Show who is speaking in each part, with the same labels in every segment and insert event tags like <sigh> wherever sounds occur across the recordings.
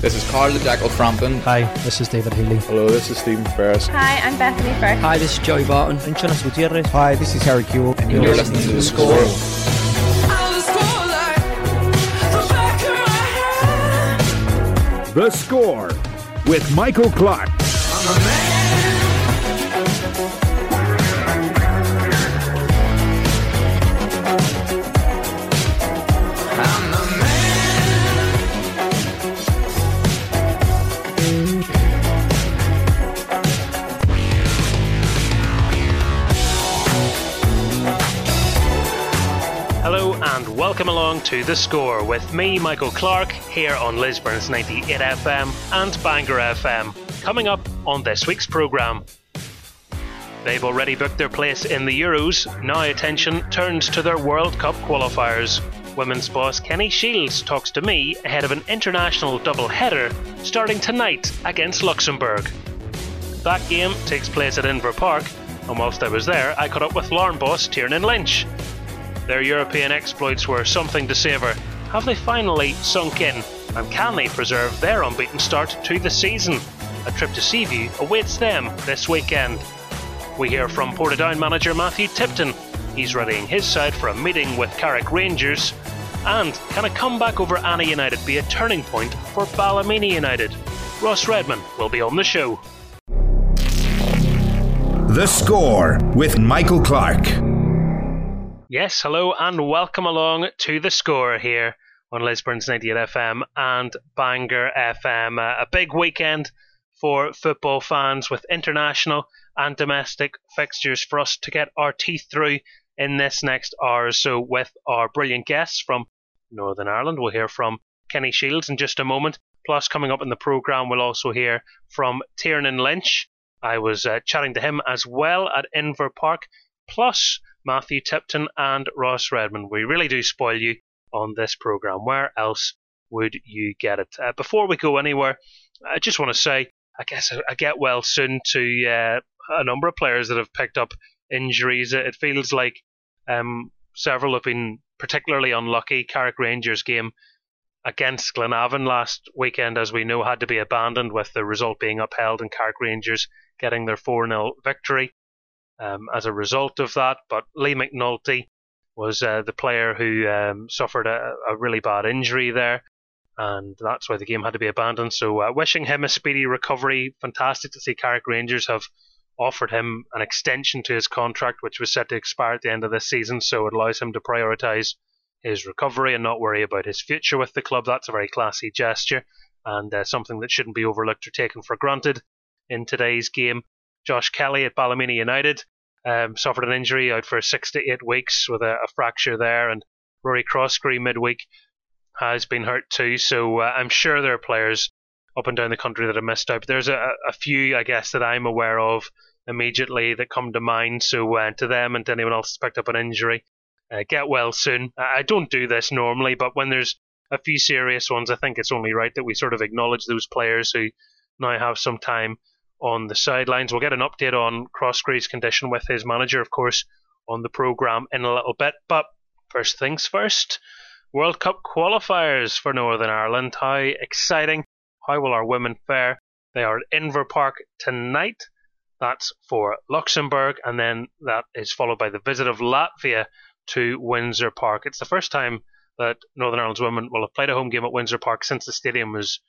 Speaker 1: This is Carl the Jackal Frampton.
Speaker 2: Hi, this is David Healy.
Speaker 3: Hello, this is Stephen Ferris.
Speaker 4: Hi, I'm Bethany Firth.
Speaker 5: Hi, this is Joey Barton.
Speaker 2: I'm Jonas Gutierrez.
Speaker 6: Hi, this is Harry Kewell.
Speaker 1: And you're, you're listening, listening to The Score.
Speaker 7: The Score with Michael Clark.
Speaker 8: Welcome along to The Score with me, Michael Clark, here on Lisburn's 98 FM and Bangor FM. Coming up on this week's programme. They've already booked their place in the Euros. Now attention turns to their World Cup qualifiers. Women's boss Kenny Shiels talks to me ahead of an international double header starting tonight against Luxembourg. That game takes place at Inver Park, and whilst I was there, I caught up with Larne boss Tiernan Lynch their European exploits were something to savour. Have they finally sunk in? And can they preserve their unbeaten start to the season? A trip to Seaview awaits them this weekend. We hear from Portadown manager Matthew Tipton. He's readying his side for a meeting with Carrick Rangers. And can a comeback over Annagh United be a turning point for Ballymena United? Ross Redman will be on the show.
Speaker 7: The Score with Michael Clark.
Speaker 8: Yes, hello and welcome along to the score here on Lisburn's 98 FM and Bangor FM. Uh, a big weekend for football fans with international and domestic fixtures for us to get our teeth through in this next hour. So, with our brilliant guests from Northern Ireland, we'll hear from Kenny Shiels in just a moment. Plus, coming up in the programme, we'll also hear from Tiernan Lynch. I was uh, chatting to him as well at Inver Park. Plus, Matthew Tipton, and Ross Redman. We really do spoil you on this program. Where else would you get it? Uh, before we go anywhere, I just want to say, I guess I, get well soon to uh, a number of players that have picked up injuries. It feels like um, several have been particularly unlucky. Carrick Rangers game against Glenavon last weekend, as we know, had to be abandoned with the result being upheld and Carrick Rangers getting their 4 0 victory um, as a result of that. But Lee McNulty was uh, the player who um, suffered a, a, really bad injury there, and that's why the game had to be abandoned. So, uh, wishing him a speedy recovery. Fantastic to see Carrick Rangers have offered him an extension to his contract, which was set to expire at the end of this season. So, it allows him to prioritise his recovery and not worry about his future with the club. That's a very classy gesture and uh, something that shouldn't be overlooked or taken for granted in today's game. Josh Kelly at Ballymena United um, suffered an injury out for six to eight weeks with a, a fracture there, and Rory Crossgree midweek has been hurt too. So uh, I'm sure there are players up and down the country that have missed out. But there's a, a few, I guess, that I'm aware of immediately that come to mind. So uh, to them and to anyone else that's picked up an injury, uh, get well soon. I don't do this normally, but when there's a few serious ones, I think it's only right that we sort of acknowledge those players who now have some time on the sidelines. We'll get an update on Crossgree's condition with his manager, of course, on the programme in a little bit. But first things first World Cup qualifiers for Northern Ireland. How exciting! How will our women fare? They are at Inver Park tonight. That's for Luxembourg, and then that is followed by the visit of Latvia to Windsor Park. It's the first time that Northern Ireland's women will have played a home game at Windsor Park since the stadium was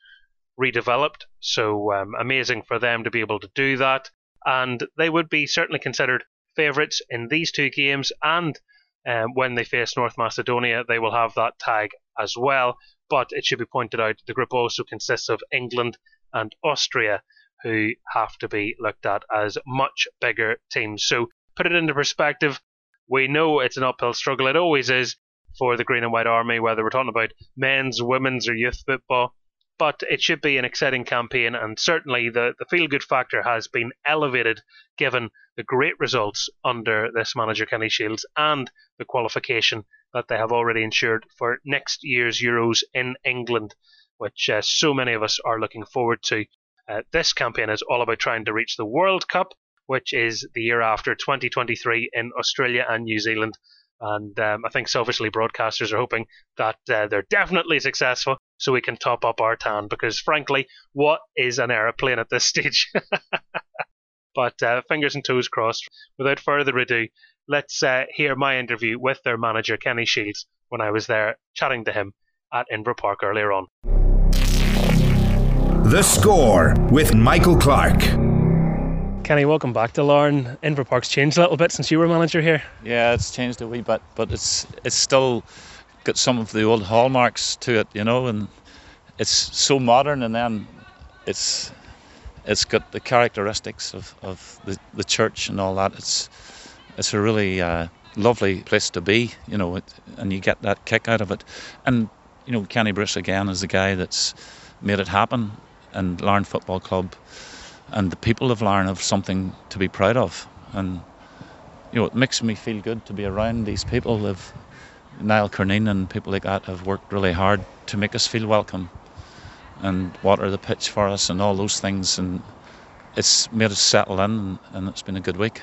Speaker 8: redeveloped. So um, amazing for them to be able to do that. And they would be certainly considered favourites in these two games. And um, when they face North Macedonia, they will have that tag as well. But it should be pointed out the group also consists of England and Austria, who have to be looked at as much bigger teams. So put it into perspective. We know it's an uphill struggle. It always is for the Green and White Army, whether we're talking about men's, women's, or youth football but it should be an exciting campaign, and certainly the, the feel good factor has been elevated given the great results under this manager Kenny Shiels and the qualification that they have already ensured for next year's Euros in England, which uh, so many of us are looking forward to. Uh, this campaign is all about trying to reach the World Cup, which is the year after 2023 in Australia and New Zealand. And um, I think selfishly broadcasters are hoping that uh, they're definitely successful so we can top up our tan. Because frankly, what is an aeroplane at this <laughs> stage? but uh, fingers and toes crossed. Without further ado, let's uh, hear my interview with their manager Kenny Shiels when I was there chatting to him at Inver Park earlier on.
Speaker 7: The Score with Michael Clark.
Speaker 8: Kenny, welcome back to Larne. Inver Park's changed a little bit since you were manager here.
Speaker 3: Yeah, it's changed a wee bit, but it's it's still got some of the old hallmarks to it, you know, and it's so modern, and then it's it's got the characteristics of, of the, the church and all that. It's it's a really uh, lovely place to be, you know, and you get that kick out of it. And you know, Kenny Bruce again is the guy that's made it happen and Larne Football Club and the people of Larne have something to be proud of. And you know, it makes me feel good to be around these people. Have Niall Curneen and people like that have worked really hard to make us feel welcome and water the pitch for us and all those things. And it's made us settle in, and, and it's been a good week.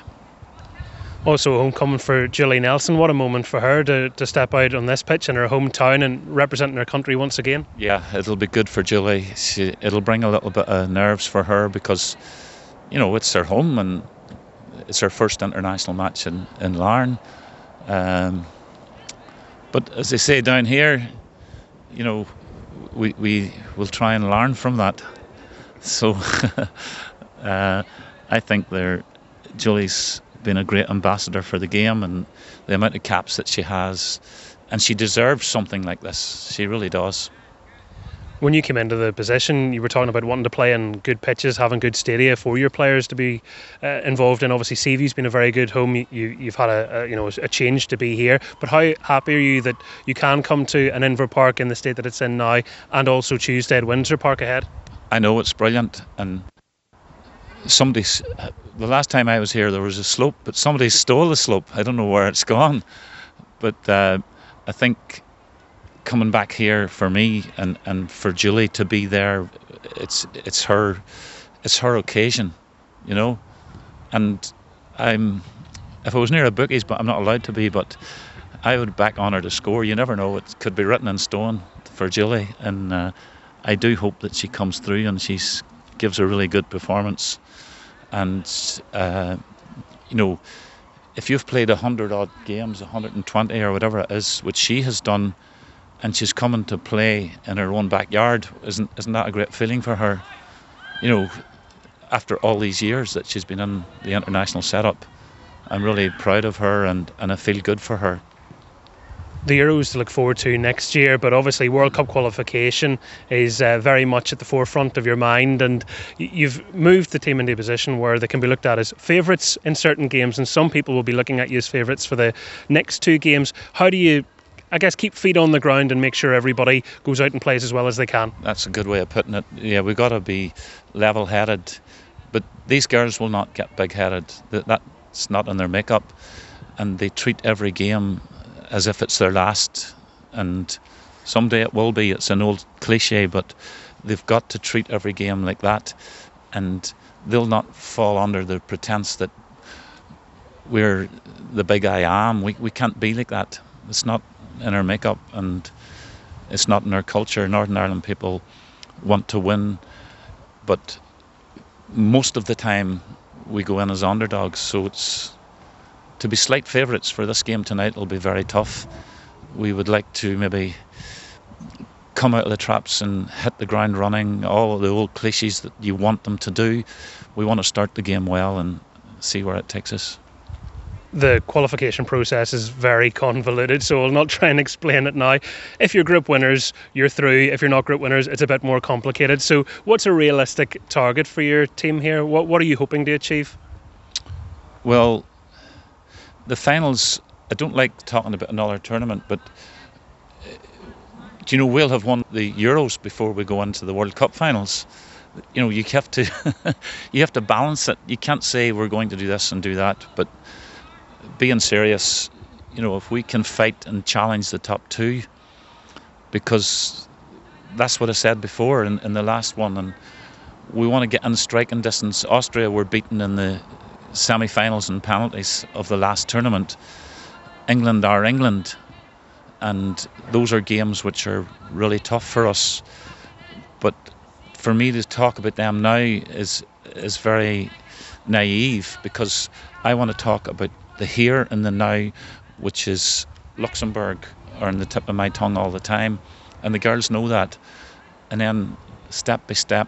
Speaker 8: Also, homecoming for Julie Nelson. What a moment for her to, to step out on this pitch in her hometown and representing her country once again.
Speaker 3: Yeah, it'll be good for Julie. She, it'll bring a little bit of nerves for her because, you know, it's her home and it's her first international match in, in Larne. Um, but as they say down here, you know, we, we will try and learn from that. So <laughs> uh, I think they're Julie's been a great ambassador for the game and the amount of caps that she has. And she deserves something like this. She really does.
Speaker 8: When you came into the position, you were talking about wanting to play in good pitches, having good stadia for your players to be uh, involved in. Obviously, Seaview's been a very good home. You, have had a, a, you know a change to be here. But how happy are you that you can come to an Inver Park in the state that it's in now, and also Tuesday at Windsor Park ahead?
Speaker 3: I know it's brilliant, and somebody the last time I was here there was a slope but somebody stole the slope I don't know where it's <laughs> gone but uh, I think coming back here for me and, and for Julie to be there it's it's her it's her occasion you know? And I'm if I was near a bookies but I'm not allowed to be but I would back on her to score. You never know it could be written in stone for Julie. And uh, I do hope that she comes through and she's gives a really good performance. And uh, you know if you've played 100 odd games 120 or whatever it is which she has done and she's coming to play in her own backyard isn't isn't that a great feeling for her you know after all these years that she's been in the international setup I'm really proud of her and, and I feel good for her
Speaker 8: the Euros to look forward to next year, but obviously World Cup qualification is uh, very much at the forefront of your mind, and you've moved the team into a position where they can be looked at as favourites in certain games, and some people will be looking at you as favourites for the next two games. How do you? I guess keep feet on the ground and make sure everybody goes out and plays as well as they can.
Speaker 3: That's a good way of putting it. Yeah, we've got to be level headed, but these girls will not get big headed. That's not in their makeup, and they treat every game as if it's their last. And someday it will be. It's an old cliche, but they've got to treat every game like that. And they'll not fall under the pretense that we're the big I am. We, we can't be like that. It's not in our makeup and it's not in our culture. Northern Ireland people want to win, but most of the time we go in as underdogs. So it's to be slight favourites for this game tonight will be very tough. We would like to maybe come out of the traps and hit the ground running, all the old cliches that you want them to do. We want to start the game well and see where it takes us.
Speaker 8: The qualification process is very convoluted, so I'll not try and explain it now. If you're group winners, you're through. If you're not group winners, it's a bit more complicated. So, what's a realistic target for your team here? What What are you hoping to achieve?
Speaker 3: Well, the finals, I don't like talking about another tournament, but do you know we'll have won the Euros before we go into the World Cup finals. You know, you have to <laughs> you have to balance it. You can't say we're going to do this and do that, but being serious, you know, if we can fight and challenge the top two, because that's what I said before in, in the last one, and we want to get in striking distance. Austria were beaten in the semi-finals and penalties of the last tournament. England are England, and those are games which are really tough for us. But for me to talk about them now is is very naive because I want to talk about the here and the now, which is Luxembourg are on the tip of my tongue all the time, and the girls know that. And then step by step,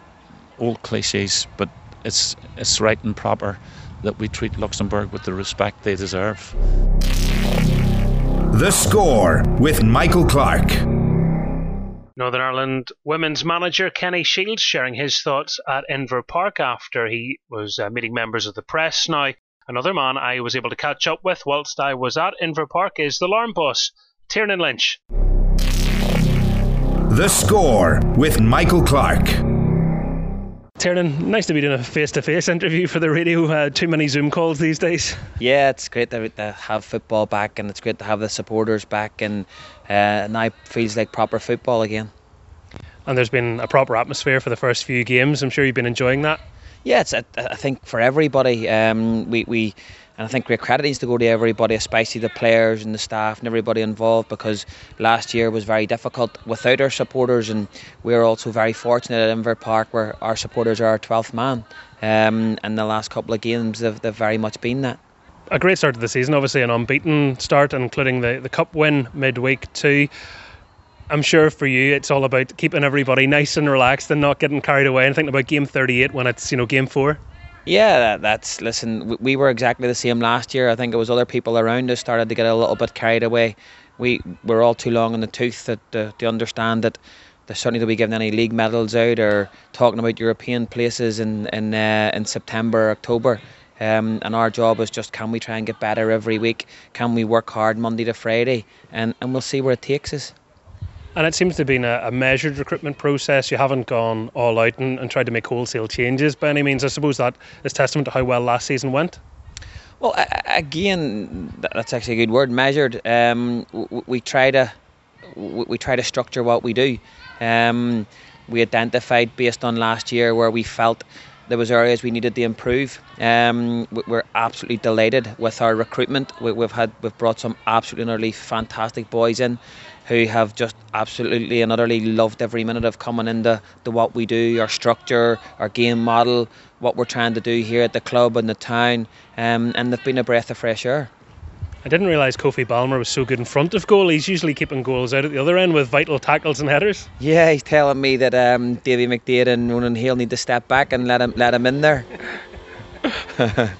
Speaker 3: old cliches, but it's it's right and proper that we treat Luxembourg with the respect they deserve.
Speaker 7: The score with Michael Clark.
Speaker 8: Northern Ireland women's manager Kenny Shiels sharing his thoughts at Inver Park after he was uh, meeting members of the press. Now, another man I was able to catch up with whilst I was at Inver Park is the Larne boss, Tiernan Lynch.
Speaker 7: The score with Michael Clark.
Speaker 8: Tiernan, nice to be doing a face-to-face interview for the radio. Uh, too many Zoom calls these days.
Speaker 4: Yeah, it's great to, to, have football back, and it's great to have the supporters back, and uh, now feels like proper football again.
Speaker 8: And there's been a proper atmosphere for the first few games. I'm sure you've been enjoying that.
Speaker 4: Yeah, it's I, think for everybody. Um, we we and I think great credit needs to go to everybody, especially the players and the staff and everybody involved, because last year was very difficult without our supporters, and we're also very fortunate at Inver Park where our supporters are our 12th man. Um, and the last couple of games, they've, they've very much been that.
Speaker 8: A great start to the season, obviously an unbeaten start, including the, the cup win midweek too. I'm sure for you it's all about keeping everybody nice and relaxed and not getting carried away and thinking about game 38 when it's you know game four.
Speaker 4: Yeah, that, that's listen. We were exactly the same last year. I think it was other people around us started to get a little bit carried away. We were all too long in the tooth that, to understand that they're certainly to be giving any league medals out or talking about European places in in uh, in September, October. Um, and our job is just can we try and get better every week? Can we work hard Monday to Friday? And and we'll see where it takes us.
Speaker 8: And it seems to have been a, a, measured recruitment process. You haven't gone all out and, and, tried to make wholesale changes by any means. I suppose that is testament to how well last season went.
Speaker 4: Well, again, that's actually a good word. Measured. Um, we try to we try to structure what we do. Um, we identified based on last year where we felt there was areas we needed to improve. Um, we're absolutely delighted with our recruitment. We've had we've brought some absolutely fantastic boys in who have just absolutely and utterly loved every minute of coming into the what we do, our structure, our game model, what we're trying to do here at the club and the town, um, and they've been a breath of fresh air.
Speaker 8: I didn't realise Kofi Balmer was so good in front of goal. He's usually keeping goals out at the other end with vital tackles and headers.
Speaker 4: Yeah, he's telling me that um, Davy McDaid and Ronan Hale need to step back and let him let him in there. <laughs>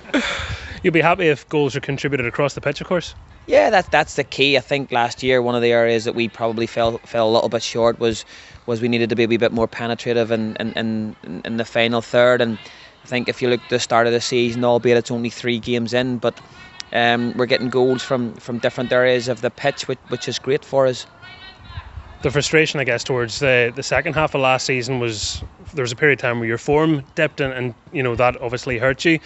Speaker 8: You'll be happy if goals are contributed across the pitch, of course.
Speaker 4: Yeah, that's that's the key. I think last year one of the areas that we probably fell fell a little bit short was was we needed to be a wee bit more penetrative in in, in, in the final third. And I think if you look at the start of the season, albeit it's only three games in, but um, we're getting goals from from different areas of the pitch, which which is great for us.
Speaker 8: The frustration, I guess, towards the the second half of last season was there was a period of time where your form dipped, and, and you know that obviously hurt you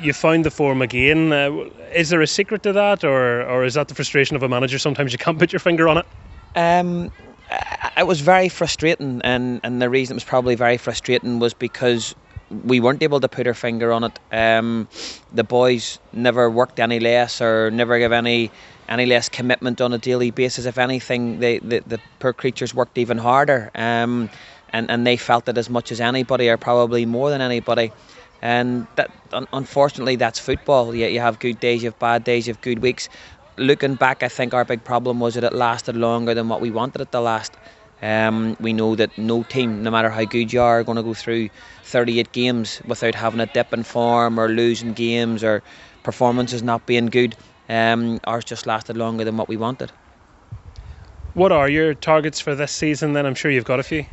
Speaker 8: you found the form again. Uh, is there a secret to that, or or is that the frustration of a manager? Sometimes you can't put your finger on it.
Speaker 4: Um, it was very frustrating, and and the reason it was probably very frustrating was because we weren't able to put our finger on it. Um, the boys never worked any less, or never gave any any less commitment on a daily basis. If anything, they, the the poor creatures worked even harder. Um, and, and they felt it as much as anybody, or probably more than anybody and that unfortunately that's football. You, you have good days, you have bad days, you have good weeks. Looking back, I think our big problem was that it lasted longer than what we wanted it to last. Um, we know that no team, no matter how good you are, are going to go through 38 games without having a dip in form or losing games or performances not being good. Um, ours just lasted longer than what we wanted.
Speaker 8: What are your targets for this season? Then I'm sure you've got a few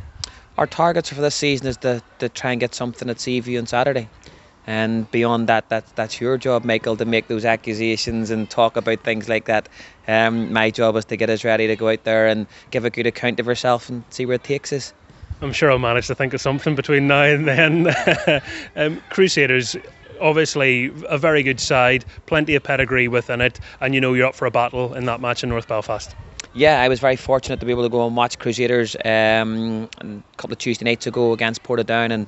Speaker 4: our targets for this season is to, to try and get something at Seaview on Saturday. And beyond that, that that's your job, Michael, to make those accusations and talk about things like that. Um, my job is to get us ready to go out there and give a good account of ourselves and see where it takes us.
Speaker 8: I'm sure I'll manage to think of something between now and then. <laughs> um, Crusaders, obviously a very good side, plenty of pedigree within it, and you know you're up for a battle in that match in North Belfast
Speaker 4: yeah, I was very fortunate to be able to go and watch Crusaders um, a couple of Tuesday nights ago against Portadown, and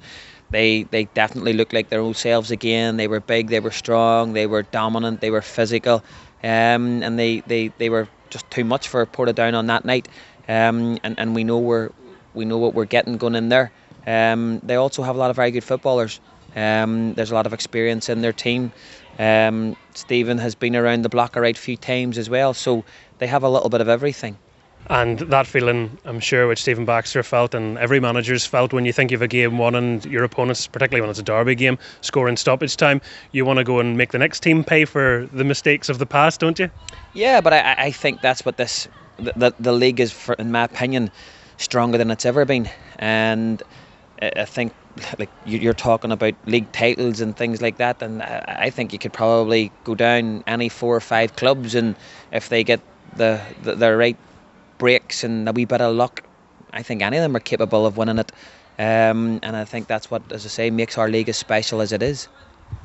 Speaker 4: they they definitely looked like their old selves again. They were big, they were strong, they were dominant, they were physical, um, and they, they, they were just too much for Portadown on that night, um, and and we know we're we know what we're getting going in there. Um, they also have a lot of very good footballers. Um, there's a lot of experience in their team. Um, Stephen has been around the block a right few times as well, so they have a little bit of everything.
Speaker 8: And that feeling, I'm sure, which Stephen Baxter felt and every manager's felt when you think you have a game won and your opponents, particularly when it's a derby game, score in stoppage time, you want to go and make the next team pay for the mistakes of the past, don't you?
Speaker 4: Yeah, but I, I think that's what this the, the, the league is, for, in my opinion, stronger than it's ever been. And I think <laughs> like you're talking about league titles and things like that, and I think you could probably go down any four or five clubs, and if they get the the, the right breaks and a wee bit of luck, I think any of them are capable of winning it. Um, and I think that's what, as I say, makes our league as special as it is.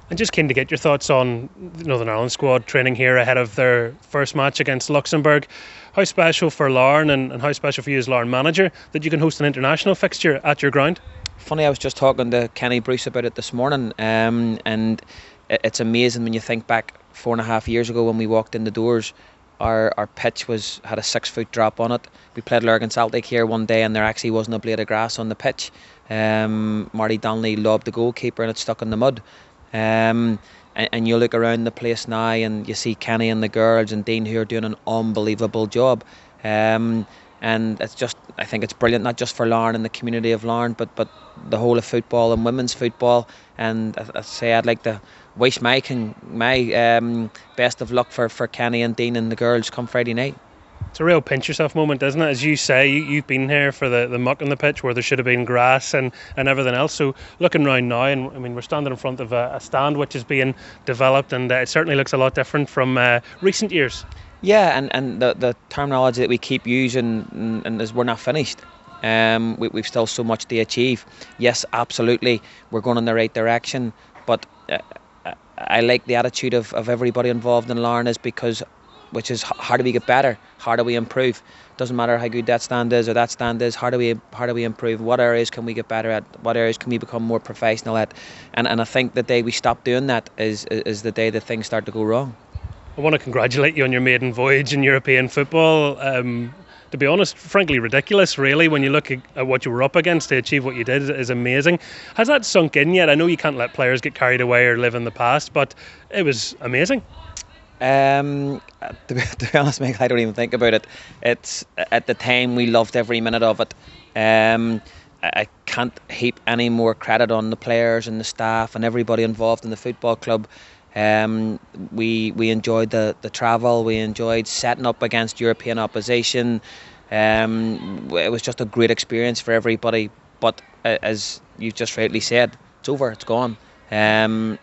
Speaker 8: And just keen to get your thoughts on the Northern Ireland squad training here ahead of their first match against Luxembourg. How special for Larne and, and how special for you as Larne manager that you can host an international fixture at your ground?
Speaker 4: Funny, I was just talking to Kenny Bruce about it this morning, um, and it's amazing when you think back four and a half years ago when we walked in the doors our our pitch was had a six foot drop on it. We played Lurgan Celtic here one day, and there actually wasn't a blade of grass on the pitch. Um, Marty Donnelly lobbed the goalkeeper, and it stuck in the mud. Um, and, and, you look around the place now, and you see Kenny and the girls and Dean who are doing an unbelievable job. Um, and it's just I think it's brilliant not just for Larne and the community of Larne but but the whole of football and women's football and I, I say I'd like to wish my my um, best of luck for, for Kenny and Dean and the girls come Friday night.
Speaker 8: It's a real pinch yourself moment, isn't it? As you say, you, have been here for the, the muck on the pitch where there should have been grass and, and everything else. So looking around now, and I mean, we're standing in front of a, a stand which is being developed, and uh, it certainly looks a lot different from uh, recent years.
Speaker 4: Yeah, and, and the, the terminology that we keep using and, and is we're not finished. Um, we, we've still so much to achieve. Yes, absolutely, we're going in the right direction, but uh, I like the attitude of, of everybody involved in Larne because which is how do we get better? How do we improve? Doesn't matter how good that stand is or that stand is. How do we how do we improve? What areas can we get better at? What areas can we become more professional at? And and I think the day we stop doing that is is the day that things start to go wrong.
Speaker 8: I want to congratulate you on your maiden voyage in European football. Um, to be honest, frankly ridiculous, really, when you look at what you were up against to achieve what you did is amazing. Has that sunk in yet? I know you can't let players get carried away or live in the past, but it was amazing.
Speaker 4: Um, <laughs> to, be, to be honest, Mike, I don't even think about it. It's at the time we loved every minute of it. Um, I can't heap any more credit on the players and the staff and everybody involved in the football club. Um, we we enjoyed the, the travel. We enjoyed setting up against European opposition. Um, it was just a great experience for everybody. But uh, as you just rightly said, it's over. It's gone. Um,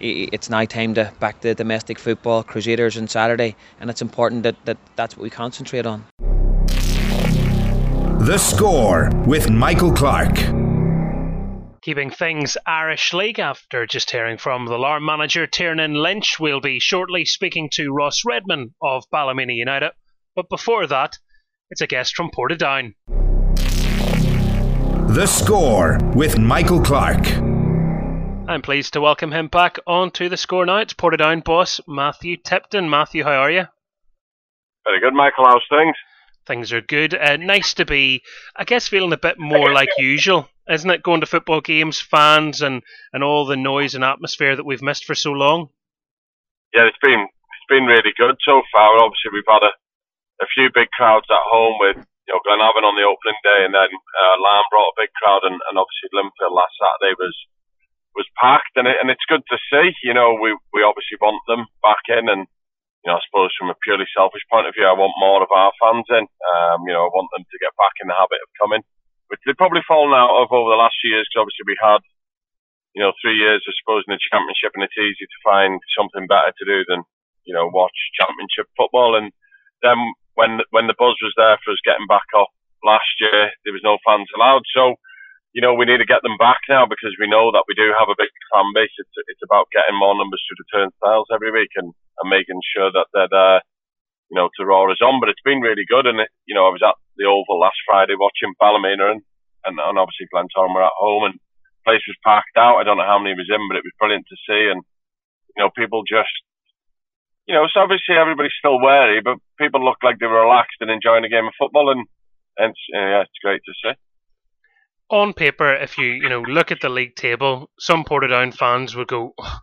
Speaker 4: it's now time to back to domestic football, Crusaders on Saturday, and it's important that, that that's what we concentrate on.
Speaker 7: The score with Michael Clark
Speaker 8: keeping things Irish League after just hearing from the Larne manager Tiernan Lynch. We'll be shortly speaking to Ross Redman of Ballymena United. But before that, it's a guest from Portadown.
Speaker 7: The score with Michael Clark.
Speaker 8: I'm pleased to welcome him back onto the score now. It's Portadown boss Matthew Tipton. Matthew, how are you?
Speaker 5: Very good, Michael. How's things?
Speaker 8: Things are good. Uh, nice to be, I guess, feeling a bit more like usual isn't it? Going to football games, fans, and, and all the noise and atmosphere that we've missed for so long.
Speaker 5: Yeah, it's been it's been really good so far. Obviously, we've had a, a few big crowds at home with you know Glenavon on the opening day, and then uh, Larne brought a big crowd, and, and obviously Linfield last Saturday was was packed, and it, and it's good to see. You know, we we obviously want them back in, and you know, I suppose from a purely selfish point of view, I want more of our fans in. Um, you know, I want them to get back in the habit of coming which they've probably fallen out of over the last few years because obviously we had, you know, three years, I suppose, in the championship, and it's easy to find something better to do than, you know, watch championship football. And then when when the buzz was there for us getting back up last year, there was no fans allowed. So, you know, we need to get them back now because we know that we do have a big fan base. It's it's about getting more numbers through the turnstiles every week and, and making sure that they're there you know, to roar us on. But it's been really good. And, it, you know, I was at the Oval last Friday watching Ballymena and, and, and obviously Glentoran were at home and the place was packed out. I don't know how many was in, but it was brilliant to see. And, you know, people just, you know, so obviously everybody's still wary, but people look like they were relaxed and enjoying a game of football, and and it's, yeah, it's great to see.
Speaker 8: On paper, if you you know look at the league table, some Portadown fans would go, "Oh,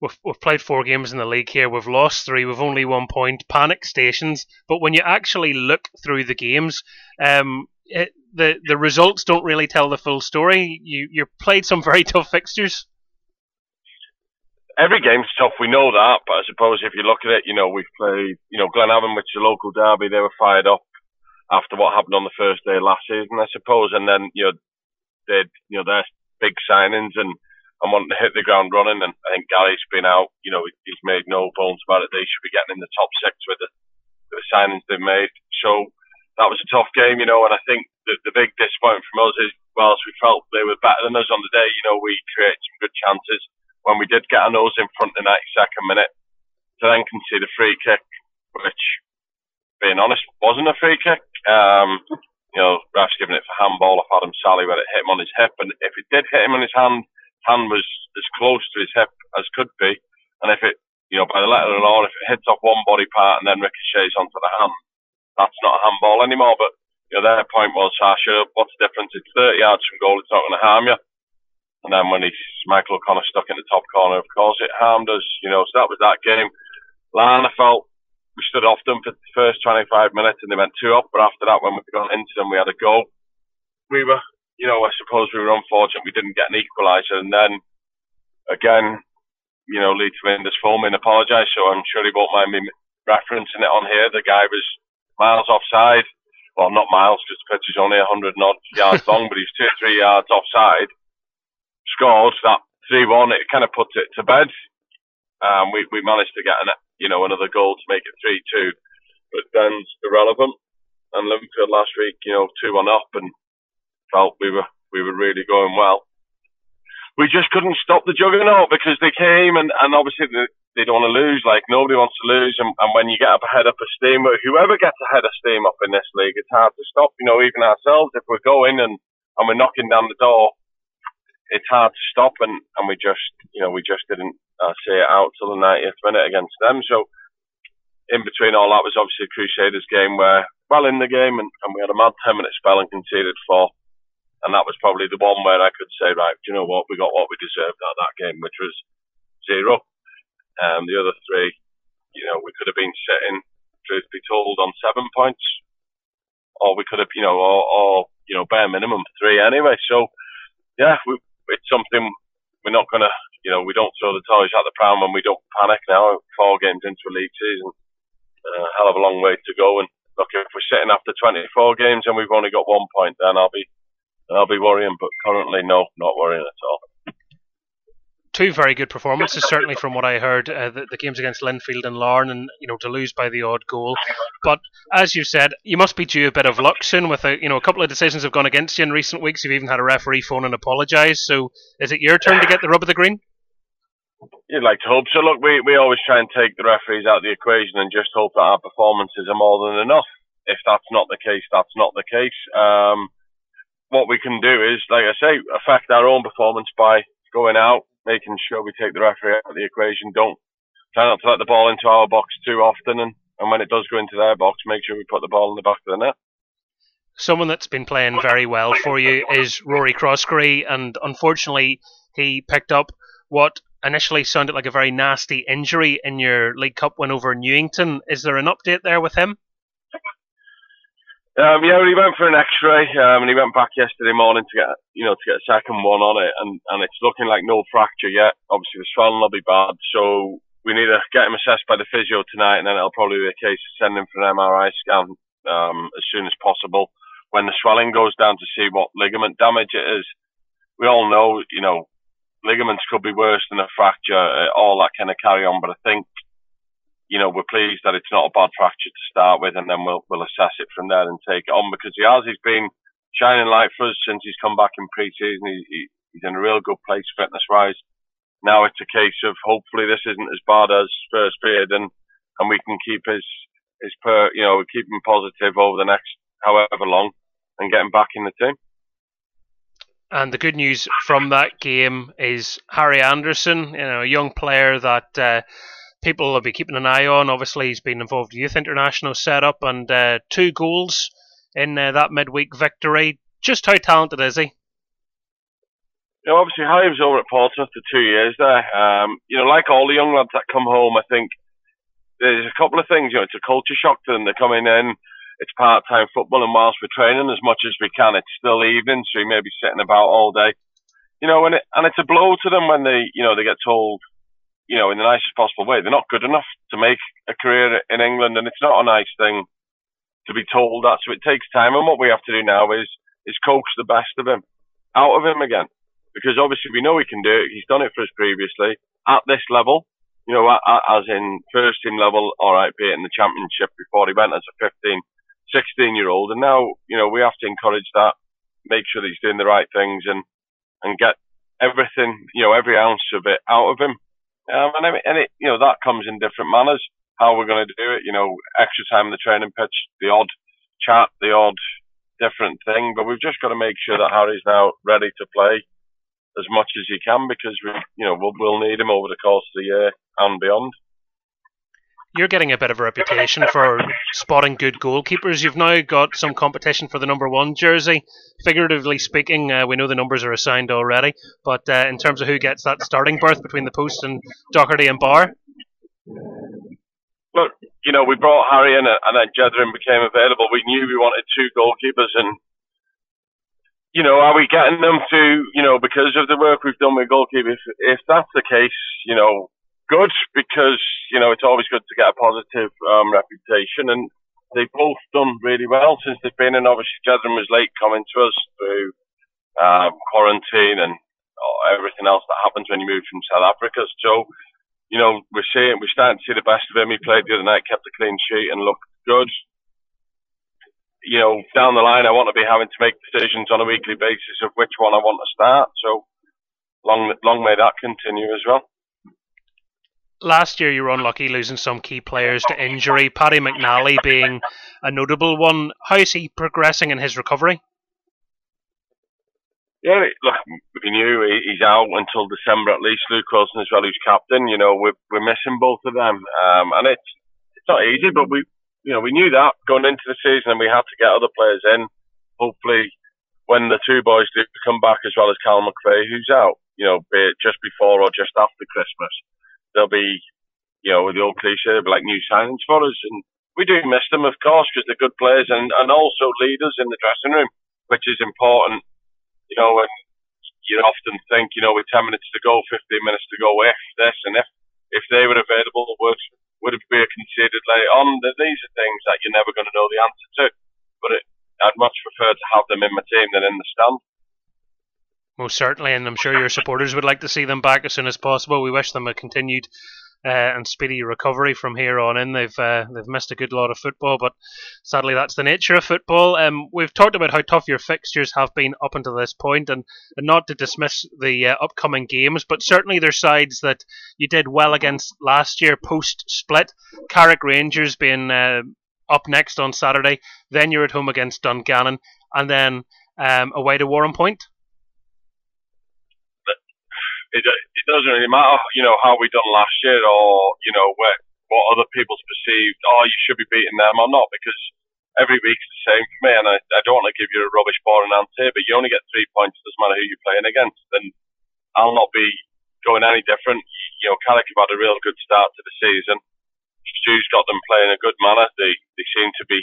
Speaker 8: "We've we've played four games in the league here, we've lost three, we've only one point." Panic stations. But when you actually look through the games, um, it, the the results don't really tell the full story. You you played some <laughs> very tough fixtures.
Speaker 5: every game's tough. We know that, but I suppose if you look at it, you know, we've played, you know, Glenavon, which is a local derby. They were fired up after what happened on the first day last season, I suppose, and then you know, they, you know, their big signings and and wanting to hit the ground running. And I think Gary's been out. You know, he's made no bones about it. They should be getting in the top six with the, with the signings they've made. So that was a tough game, you know. And I think the, the big disappointment from us is, whilst we felt they were better than us on the day, you know, we created some good chances when we did get our nose in front in the 92nd minute to then concede a free kick, which, being honest, wasn't a free kick. Um, you know, ref's giving it for handball off Adam Sally where it hit him on his hip, and if it did hit him on his hand, hand was as close to his hip as could be, and if it, you know, by the letter of the law, if it hits off one body part and then ricochets onto the hand, that's not a handball anymore. But you know, their point was, Sasha, what's the difference? It's 30 yards from goal. It's not going to harm you. And then when he's Michael O'Connor stuck in the top corner, of course, it harmed us. You know, so that was that game. Larne, I felt we stood off them for the first 25 minutes and they went two up. But after that, when we got into them, we had a goal. We were, you know, I suppose we were unfortunate we didn't get an equaliser. And then again, you know, phoned me and apologised. So I'm sure he won't mind me referencing it on here. The guy was miles offside. Well, not miles because the pitch is only 100 and odd yards long, but he's two or three yards offside. Scored that 3 1. It kind of puts it to bed. Um, we, we managed to get an, you know, another goal to make it 3 2. But Ben's irrelevant. And Liverpool last week, you know, 2 1 up and felt we were we were really going well. We just couldn't stop the juggernaut because they came and, and obviously they, they don't want to lose. Like nobody wants to lose, and, and when you get up ahead of a steam, whoever gets ahead of steam up in this league, it's hard to stop. You know, even ourselves, if we're going and and we're knocking down the door, it's hard to stop. And and we just, you know, we just didn't uh, see it out till the 90th minute against them. So in between all that was obviously a Crusaders game where well in the game and, and we had a mad 10 minute spell and conceded four. And that was probably the one where I could say, right, do you know what, we got what we deserved out that game, which was zero. Um, the other three, you know, we could have been sitting, truth be told, on seven points, or we could have, you know, or, or you know, bare minimum three anyway. So, yeah, we, it's something we're not to, you know, we don't throw the toys at the pram and we don't panic now. Four games into a league season, uh, hell of a long way to go. And look, if we're sitting after 24 games and we've only got one point, then I'll be, I'll be worrying. But currently, no, not worrying at all
Speaker 8: two very good performances, <laughs> certainly from what I heard. Uh, the, the, games against Linfield and Larne, and you know to lose by the odd goal. But as you said, you must be due a bit of luck soon. With a you know a couple of decisions have gone against you in recent weeks. You've even had a referee phone and apologise. So is it your turn to get the rub of the green?
Speaker 5: You'd like to hope so. Look, we, we always try and take the referees out of the equation and just hope that our performances are more than enough. If that's not the case, that's not the case. Um, what we can do is, like I say, affect our own performance by going out, making sure we take the referee out of the equation. Don't try not to let the ball into our box too often, and, and when it does go into their box, make sure we put the ball in the back of the net.
Speaker 8: Someone that's been playing very well for you is Rory Crossgree, and unfortunately, he picked up what initially sounded like a very nasty injury in your League Cup win over Newington. Is there an update there with him?
Speaker 5: Um, yeah, he went for an X-ray, um, and he went back yesterday morning to get, you know, to get a second one on it, and, and it's looking like no fracture yet. Obviously, the swelling will be bad, so we need to get him assessed by the physio tonight, and then it'll probably be a case of sending for an MRI scan um, as soon as possible when the swelling goes down to see what ligament damage it is. We all know, you know, ligaments could be worse than a fracture, uh, all that kind of carry on, but I think you know, we're pleased that it's not a bad fracture to start with, and then we'll we'll assess it from there and take it on because he has been shining light for us since he's come back in pre-season. He, he, he's in a real good place fitness wise. Now it's a case of hopefully this isn't as bad as first period, and and we can keep his his per you know keep him positive over the next however long and get him back in the team.
Speaker 8: And the good news from that game is Harry Anderson, you know, a young player that. Uh, people will be keeping an eye on. Obviously, he's been involved with Youth International setup and uh, two goals in uh, that midweek victory. Just how talented is he?
Speaker 5: You know, obviously, Harry was over at Portsmouth for two years there. Um, you know, like all the young lads that come home, I think there's a couple of things. You know, it's a culture shock to them. They're coming in, it's part-time football, and whilst we're training as much as we can, it's still evening, so you may be sitting about all day. You know, and it, and it's a blow to them when they, you know, they get told, you know, in the nicest possible way, they're not good enough to make a career in England, and it's not a nice thing to be told that. So it takes time, and what we have to do now is is coax the best of him out of him again because obviously we know he can do it. He's done it for us previously at this level, you know, as in first team level, all right, be it in the championship before he went as a 15, 16 year old. And now, you know, we have to encourage that, make sure that he's doing the right things and, and get everything, you know, every ounce of it out of him. Um, and, and it, you know, that comes in different manners, how we're going to do it, you know, extra time in the training pitch, the odd chat, the odd different thing, but we've just got to make sure that Harry's now ready to play as much as he can because we, you know, we'll, we'll need him over the course of the year and beyond.
Speaker 8: You're getting a bit of a reputation for spotting good goalkeepers. You've now got some competition for the number one jersey. Figuratively speaking, uh, we know the numbers are assigned already, but uh, in terms of who gets that starting berth between the post and Doherty and Barr,
Speaker 5: Look, you know, we brought Harry in, and then Jethren became available. We knew we wanted two goalkeepers, and you know, are we getting them to, you know, because of the work we've done with goalkeepers? If, if that's the case, you know, good because you know it's always good to get a positive um, reputation, and they've both done really well since they've been. And obviously, Jethren was late coming to us through um, quarantine and everything else that happens when you move from South Africa. So, you know, we're seeing we're starting to see the best of him. He played the other night, kept a clean sheet, and looked good you know, down the line, I want to be having to make decisions on a weekly basis of which one I want to start. So long, long may that continue as well.
Speaker 8: Last year, you were unlucky losing some key players to injury. Paddy McNally being a notable one. How is he progressing in his recovery?
Speaker 5: Yeah, look, we knew he's out until December at least. Luke Wilson as well, who's captain. You know, we're we're missing both of them, um, and it's it's not easy, but we you know, we knew that going into the season, and we had to get other players in. Hopefully, when the two boys do come back, as well as Cal McVeigh, who's out, you know, be it just before or just after Christmas, they'll be, you know, the old cliche, they'll be like new signings for us. And we do miss them, of course, because they're good players and, and also leaders in the dressing room, which is important. You know, when you often think, you know, with 10 minutes to go, 15 minutes to go, if this and if if they were available, would would it be conceded later on? These are things that you're never going to know the answer to. But it, I'd much prefer to have them in my team than in the stand.
Speaker 8: Most certainly, and I'm sure your supporters would like to see them back as soon as possible. We wish them a continued uh, and speedy recovery from here on in. They've uh, they've missed a good lot of football, but sadly that's the nature of football. Um, we've talked about how tough your fixtures have been up until this point, and, and not to dismiss the uh, upcoming games, but certainly there's sides that you did well against last year post split. Carrick Rangers being uh, up next on Saturday, then you're at home against Dungannon, and then um, away to Warrenpoint
Speaker 5: it, it doesn't really matter, you know, how we done last year or, you know, where, what other people's perceived, oh, you should be beating them or not, because every week's the same for me, and I, I don't want to give you a rubbish boring answer, but you only get three points, doesn't matter who you're playing against, and I'll not be going any different. You know, Carrick have had a real good start to the season. Stu's got them playing a good manner. They they seem to be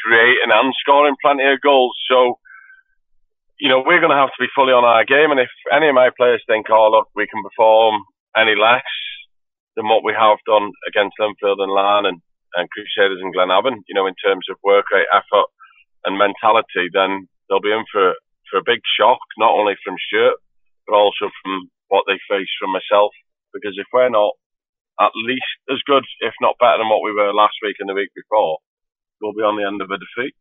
Speaker 5: creating and scoring plenty of goals. So you know, we're going to have to be fully on our game. And if any of my players think, oh, look, we can perform any less than what we have done against Linfield and Larne and, and Crusaders and Glenavon, you know, in terms of work rate, effort and mentality, then they'll be in for, for a big shock, not only from Stuart, but also from what they face from myself. Because if we're not at least as good, if not better than what we were last week and the week before, we'll be on the end of a defeat.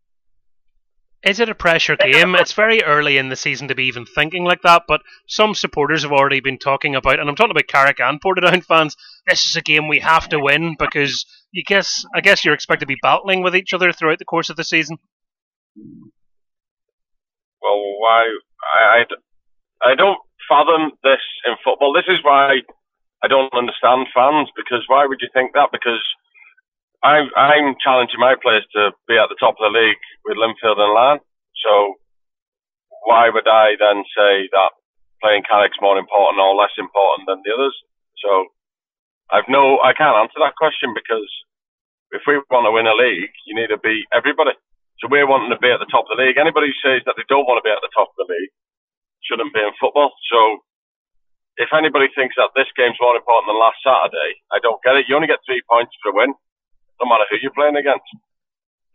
Speaker 8: Is it a pressure game? It's very early in the season to be even thinking like that, but some supporters have already been talking about, and I'm talking about Carrick and Portadown <laughs> fans. This is a game we have to win because you guess I guess you're expected to be battling with each other throughout the course of the season.
Speaker 5: Well, why? I, I, I don't fathom this in football. This is why I don't understand fans because why would you think that? Because I'm I'm challenging my players to be at the top of the league with Linfield and Larne. So why would I then say that playing Carrick's more important or less important than the others? So I've no I can't answer that question because if we want to win a league, you need to beat everybody. So we're wanting to be at the top of the league. Anybody who says that they don't want to be at the top of the league shouldn't be in football. So if anybody thinks that this game's more important than last Saturday, I don't get it. You only get three points for a win, no matter who you're playing against.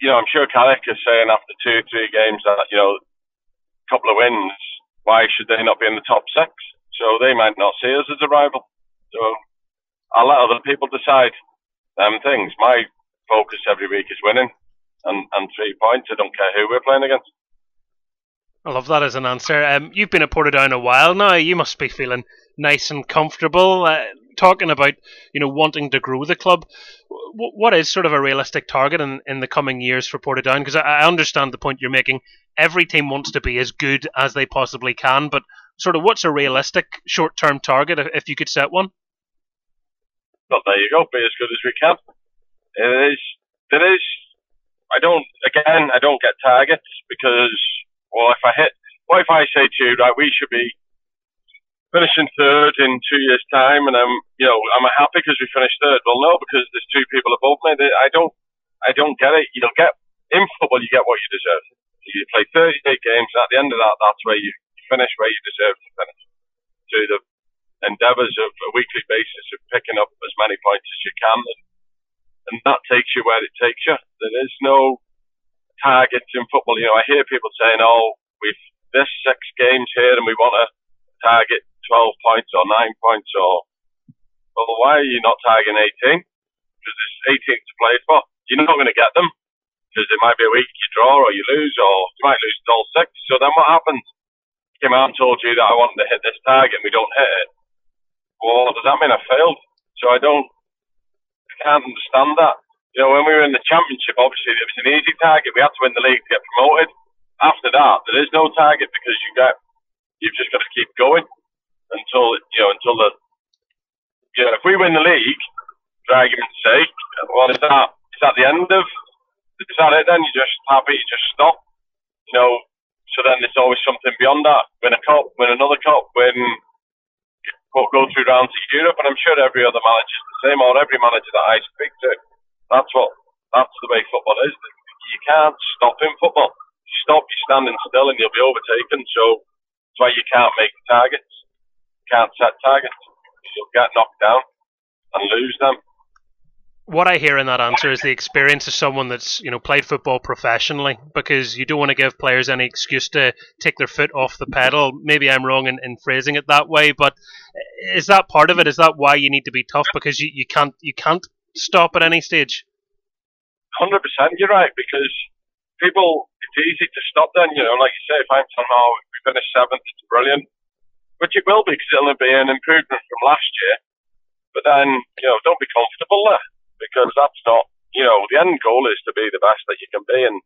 Speaker 5: You know, I'm sure Carrick is saying after two, three games that, you know, a couple of wins, why should they not be in the top six? So they might not see us as a rival. So I'll let other people decide them things. My focus every week is winning and, and three points. I don't care who we're playing against.
Speaker 8: I love that as an answer. Um, you've been at Portadown a while now. You must be feeling nice and comfortable. Uh, talking about you know wanting to grow the club. What is sort of a realistic target in, in the coming years for Portadown? Because I, I understand the point you're making. Every team wants to be as good as they possibly can, but sort of what's a realistic short term target if, if you could set one?
Speaker 5: Well, there you go. Be as good as we can. It is. It is. I don't. Again, I don't get targets because well, if I hit, what if I say to you, right, we should be finishing third in two years' time, and I'm, you know, am I happy because we finished third? Well, no, because there's two people above me. I don't, I don't get it. You'll get in football, you get what you deserve. You play 38 games, and at the end of that, that's where you finish where you deserve to finish. Through the endeavours of a weekly basis of picking up as many points as you can, and, and that takes you where it takes you. There is no targets in football. You know, I hear people saying, "Oh, we've this six games here, and we want to target 12 points or nine points." Or, well, why are you not targeting 18? Because there's 18 to play for. You're not going to get them because it might be a week you draw or you lose, or you might lose all six. So then what happens? Came out and told you that I wanted to hit this target, and we don't hit it. Well, does that mean I failed? So I don't, I can't understand that. You know, when we were in the championship, obviously it was an easy target. We had to win the league to get promoted. After that, there is no target because you get, you've just got to keep going until you know until the, you know, if we win the league, for argument's sake, what is that? Is that the end of? Is that it? Then you just happy, you just stop. You know, so then there's always something beyond that. Win a cup, win another cup, win go through rounds of Europe, and I'm sure every other manager is the same, or every manager that I speak to. That's what that's the way football is. You can't stop in football. You stop, you're standing still, and you'll be overtaken. So why you can't make targets. Can't set targets. You'll get knocked down and lose them
Speaker 8: what I hear in that answer is the experience of someone that's you know played football professionally because you don't want to give players any excuse to take their foot off the pedal. Maybe I'm wrong in, in phrasing it that way, but eh, is that part of it? Is that why you need to be tough because you, you can't you can't stop at any stage?
Speaker 5: Hundred percent, you're right because people it's easy to stop. Then you know, like you say, if I'm "Oh, we finished seventh, it's brilliant," which it will be because it'll be an improvement from last year. But then you know, don't be comfortable there because that's not, you know, the end goal is to be the best that you can be in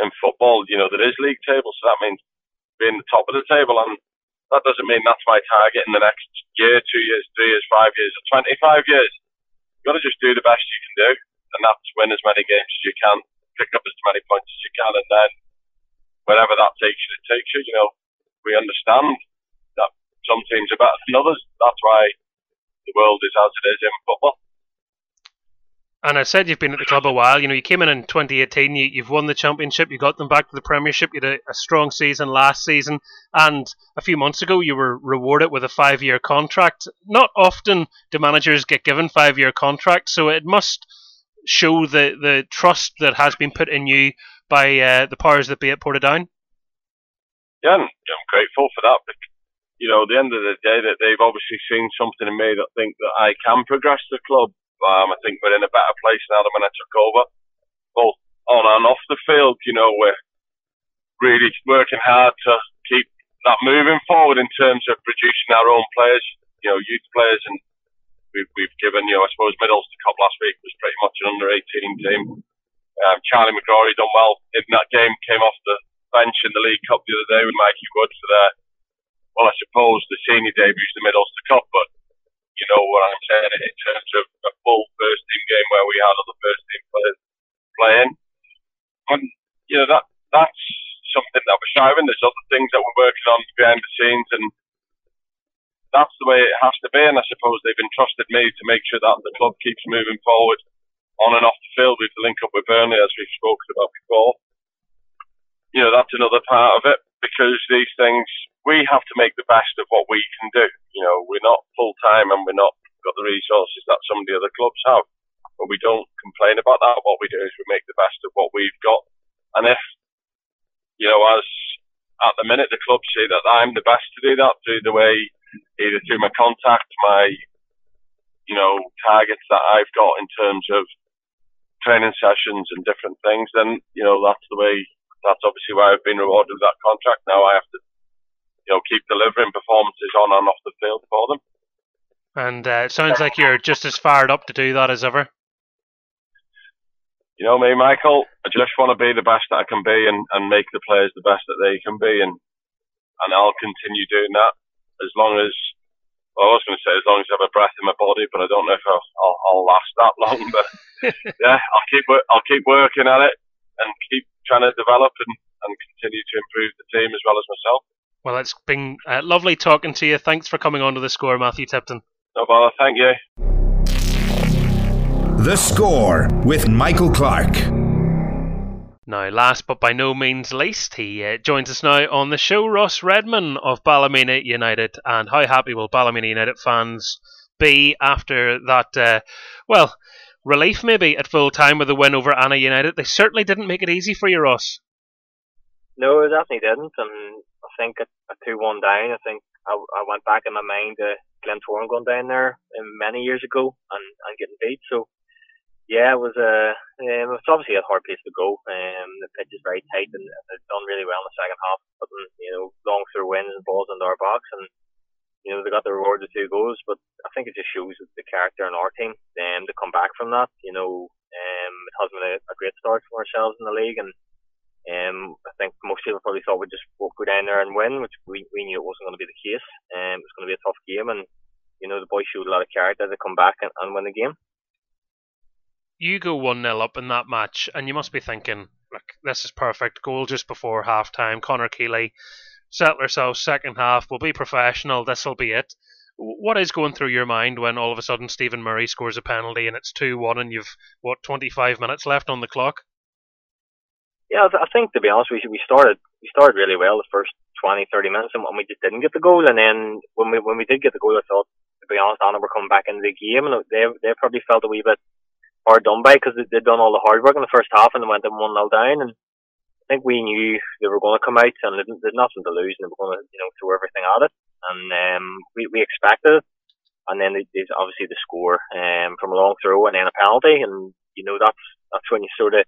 Speaker 5: in football. You know, there is league table, so that means being the top of the table, and that doesn't mean that's my target in the next year, two years, three years, five years, or 25 years. You've got to just do the best you can do, and that's win as many games as you can, pick up as many points as you can, and then wherever that takes you, it takes you. You know, we understand that some teams are better than others. That's why the world is as it is in football.
Speaker 8: And I said you've been at the club a while. You know, you came in in 2018. You, have won the championship. You got them back to the Premiership. You had a, a, strong season last season, and a few months ago you were rewarded with a five-year contract. Not often do managers get given five-year contracts, so it must show the the trust that has been put in you by uh, the powers that be at Portadown.
Speaker 5: Yeah, I'm grateful for that. But, you know, at the end of the day, that they've obviously seen something in me that think that I can progress the club um, I think we're in a better place now than when I took over, both on and off the field. You know, we're really working hard to keep that moving forward in terms of producing our own players, you know, youth players, and we've, we've given, you know, I suppose Mid-Ulster Cup last week was pretty much an under 18 team. Um, Charlie McGrory done well in that game, came off the bench in the League Cup the other day with Mikey Wood for their, well, I suppose the senior debuts, the Mid-Ulster Cup, but you know what I'm saying in terms of a full first team game where we had other first team players playing. And you know that that's something that we're striving. There's other things that we're working on behind the scenes, and that's the way it has to be. And I suppose they've entrusted me to make sure that the club keeps moving forward on and off the field with the link up with Burnley, as we've spoken about before. You know, that's another part of it because these things we have to make the best of what we can do. You know, we're not full time and we're not got the resources that some of the other clubs have, but we don't complain about that. What we do is we make the best of what we've got, and if you know, as at the minute the club say that I'm the best to do that through the way either through my contact, my you know targets that I've got in terms of training sessions and different things, then you know that's the way. That's obviously why I've been rewarded with that contract. Now I have to, you know, keep delivering performances on and off the field for them.
Speaker 8: And uh, it sounds like you're just as fired up to do that as ever.
Speaker 5: You know me, Michael. I just want to be the best that I can be and, and make the players the best that they can be, and and I'll continue doing that as long as well, I was going to say as long as I have a breath in my body, but I don't know if I'll, I'll, I'll last that long. But <laughs> yeah, I'll keep I'll keep working at it and keep trying to develop and, and continue to improve the team as well as myself.
Speaker 8: Well, it's been uh, lovely talking to you. Thanks for coming on to the score, Matthew Tipton.
Speaker 5: No bother. Thank you.
Speaker 7: The Score with Michael Clark.
Speaker 8: Now, last but by no means least, he uh, joins us now on the show, Ross Redman of Ballymena United. And how happy will Ballymena United fans be after that, uh, well, relief maybe at full time with the win over Annagh United? They certainly didn't make it easy for you, Ross.
Speaker 6: No, it definitely didn't. And I think a at 2 1 down, I think I, I went back in my mind to Glentoran going down there um, many years ago and, and getting beat. So, yeah, it was a um, it's obviously a hard place to go. Um, the pitch is very tight and they've done really well in the second half, putting you know long through wins and balls into our box, and you know they got the reward of two goals. But I think it just shows the character in our team. Um, to come back from that, you know, um, it has been a, a great start for ourselves in the league, and um, I think most people probably thought we'd just walk go down there and win, which we, we knew it wasn't going to be the case. Um, it was going to be a tough game, and you know the boys showed a lot of character to come back and, and win the game
Speaker 8: you go 1 0 up in that match, and you must be thinking, look, this is perfect. Goal just before half time. Connor Keeley, settle ourselves second half. We'll be professional. This will be it. What is going through your mind when all of a sudden Stephen Murray scores a penalty and it's 2 1 and you've, what, 25 minutes left on the clock?
Speaker 6: Yeah, I think to be honest, we we started we started really well the first 20, 30 minutes, and we just didn't get the goal. And then when we when we did get the goal, I thought, to be honest, Annagh were coming back into the game, and they they probably felt a wee bit hard done by because they'd done all the hard work in the first half and they went in 1 0 down. And I think we knew they were going to come out and they had nothing to lose and they were going to, you know, throw everything at it. And um, we, we expected it. And then there's obviously the score um, from a long throw and then a penalty. And, you know, that's that's when you sort of,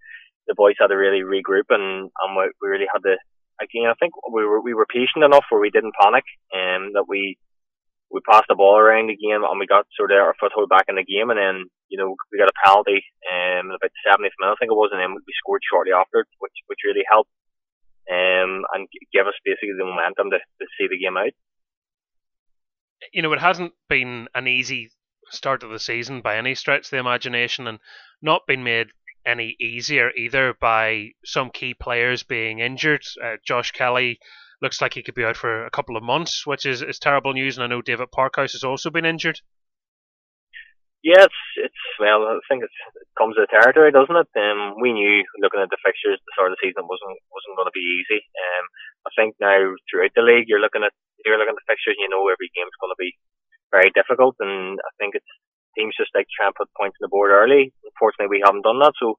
Speaker 6: the boys had to really regroup and, and we, we really had to, again, I think we were, we were patient enough where we didn't panic and um, that we, we passed the ball around the game and we got sort of our foothold back in the game and then, you know, we got a penalty um, in about the 70th minute, I think it was, and then we scored shortly after, which, which really helped um, and gave us basically the momentum to, to see the game out.
Speaker 8: You know, it hasn't been an easy start of the season by any stretch of the imagination and not been made any easier either by some key players being injured. Uh, Josh Kelly looks like he could be out for a couple of months, which is, is terrible news. And I know David Parkhouse has also been injured.
Speaker 6: Yeah, it's, it's well, I think it's, it comes with the territory, doesn't it? Um, we knew looking at the fixtures, the start of the season wasn't wasn't going to be easy. Um, I think now throughout the league, you're looking at you're looking at the fixtures, and you know every game's going to be very difficult. And I think it's teams just like try and put points on the board early. Unfortunately, we haven't done that, so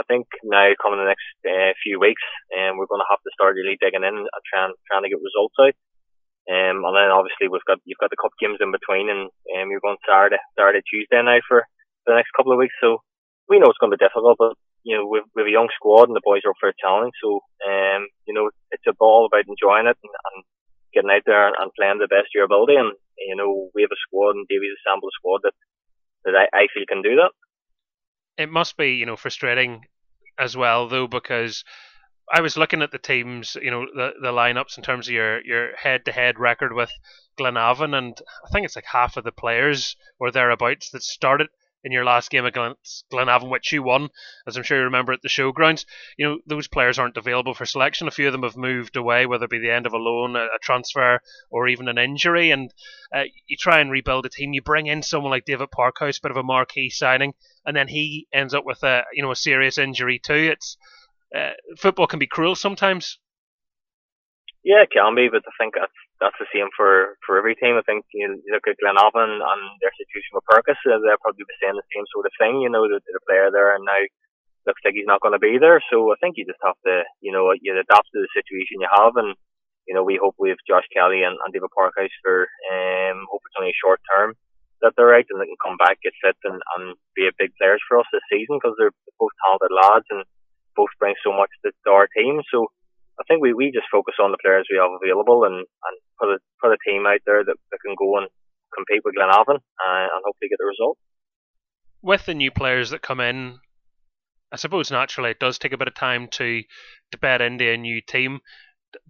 Speaker 6: I think now coming the next uh, few weeks, um, we're going to have to start really digging in and trying trying to get results out. Um, and then obviously we've got you've got the cup games in between, and um, you're going Saturday, Saturday, Tuesday now for the next couple of weeks. So we know it's going to be difficult, but you know we've, we've a young squad and the boys are up for a challenge. So um, you know it's a ball about enjoying it and, and getting out there and, and playing the best of your ability. And you know we have a squad and Davy's assembled a sample squad that that I, I feel can do that
Speaker 8: it must be you know frustrating as well though because I was looking at the teams, you know, the the lineups in terms of your your head to head record with Glenavon, and I think it's like half of the players or thereabouts that started in your last game against Glenavon, which you won, as I'm sure you remember at the showgrounds. You know, those players aren't available for selection. A few of them have moved away, whether it be the end of a loan, a, a transfer, or even an injury. And uh, you try and rebuild a team. You bring in someone like David Parkhouse, bit of a marquee signing, and then he ends up with a you know a serious injury too. It's uh, football can be cruel sometimes.
Speaker 6: Yeah, it can be, but I think that's that's the same for for every team. I think you, you look at Glenavon and their situation with uh, they'll probably saying the same sort of thing. You know, the, the player there and now looks like he's not going to be there. So I think you just have to, you know, you adapt to the situation you have, and you know, we hope have Josh Kelly and, and David Parkhouse for um, hope it's only short term that they're right and they can come back, get fit, and, and be a big players for us this season because they're both talented lads and both bring so much to, to our team. So I think we, we just focus on the players we have available and, and put a put a team out there that, that can go and compete with Glenavon uh, and hopefully get the result.
Speaker 8: With the new players that come in, I suppose naturally it does take a bit of time to to bed into a new team.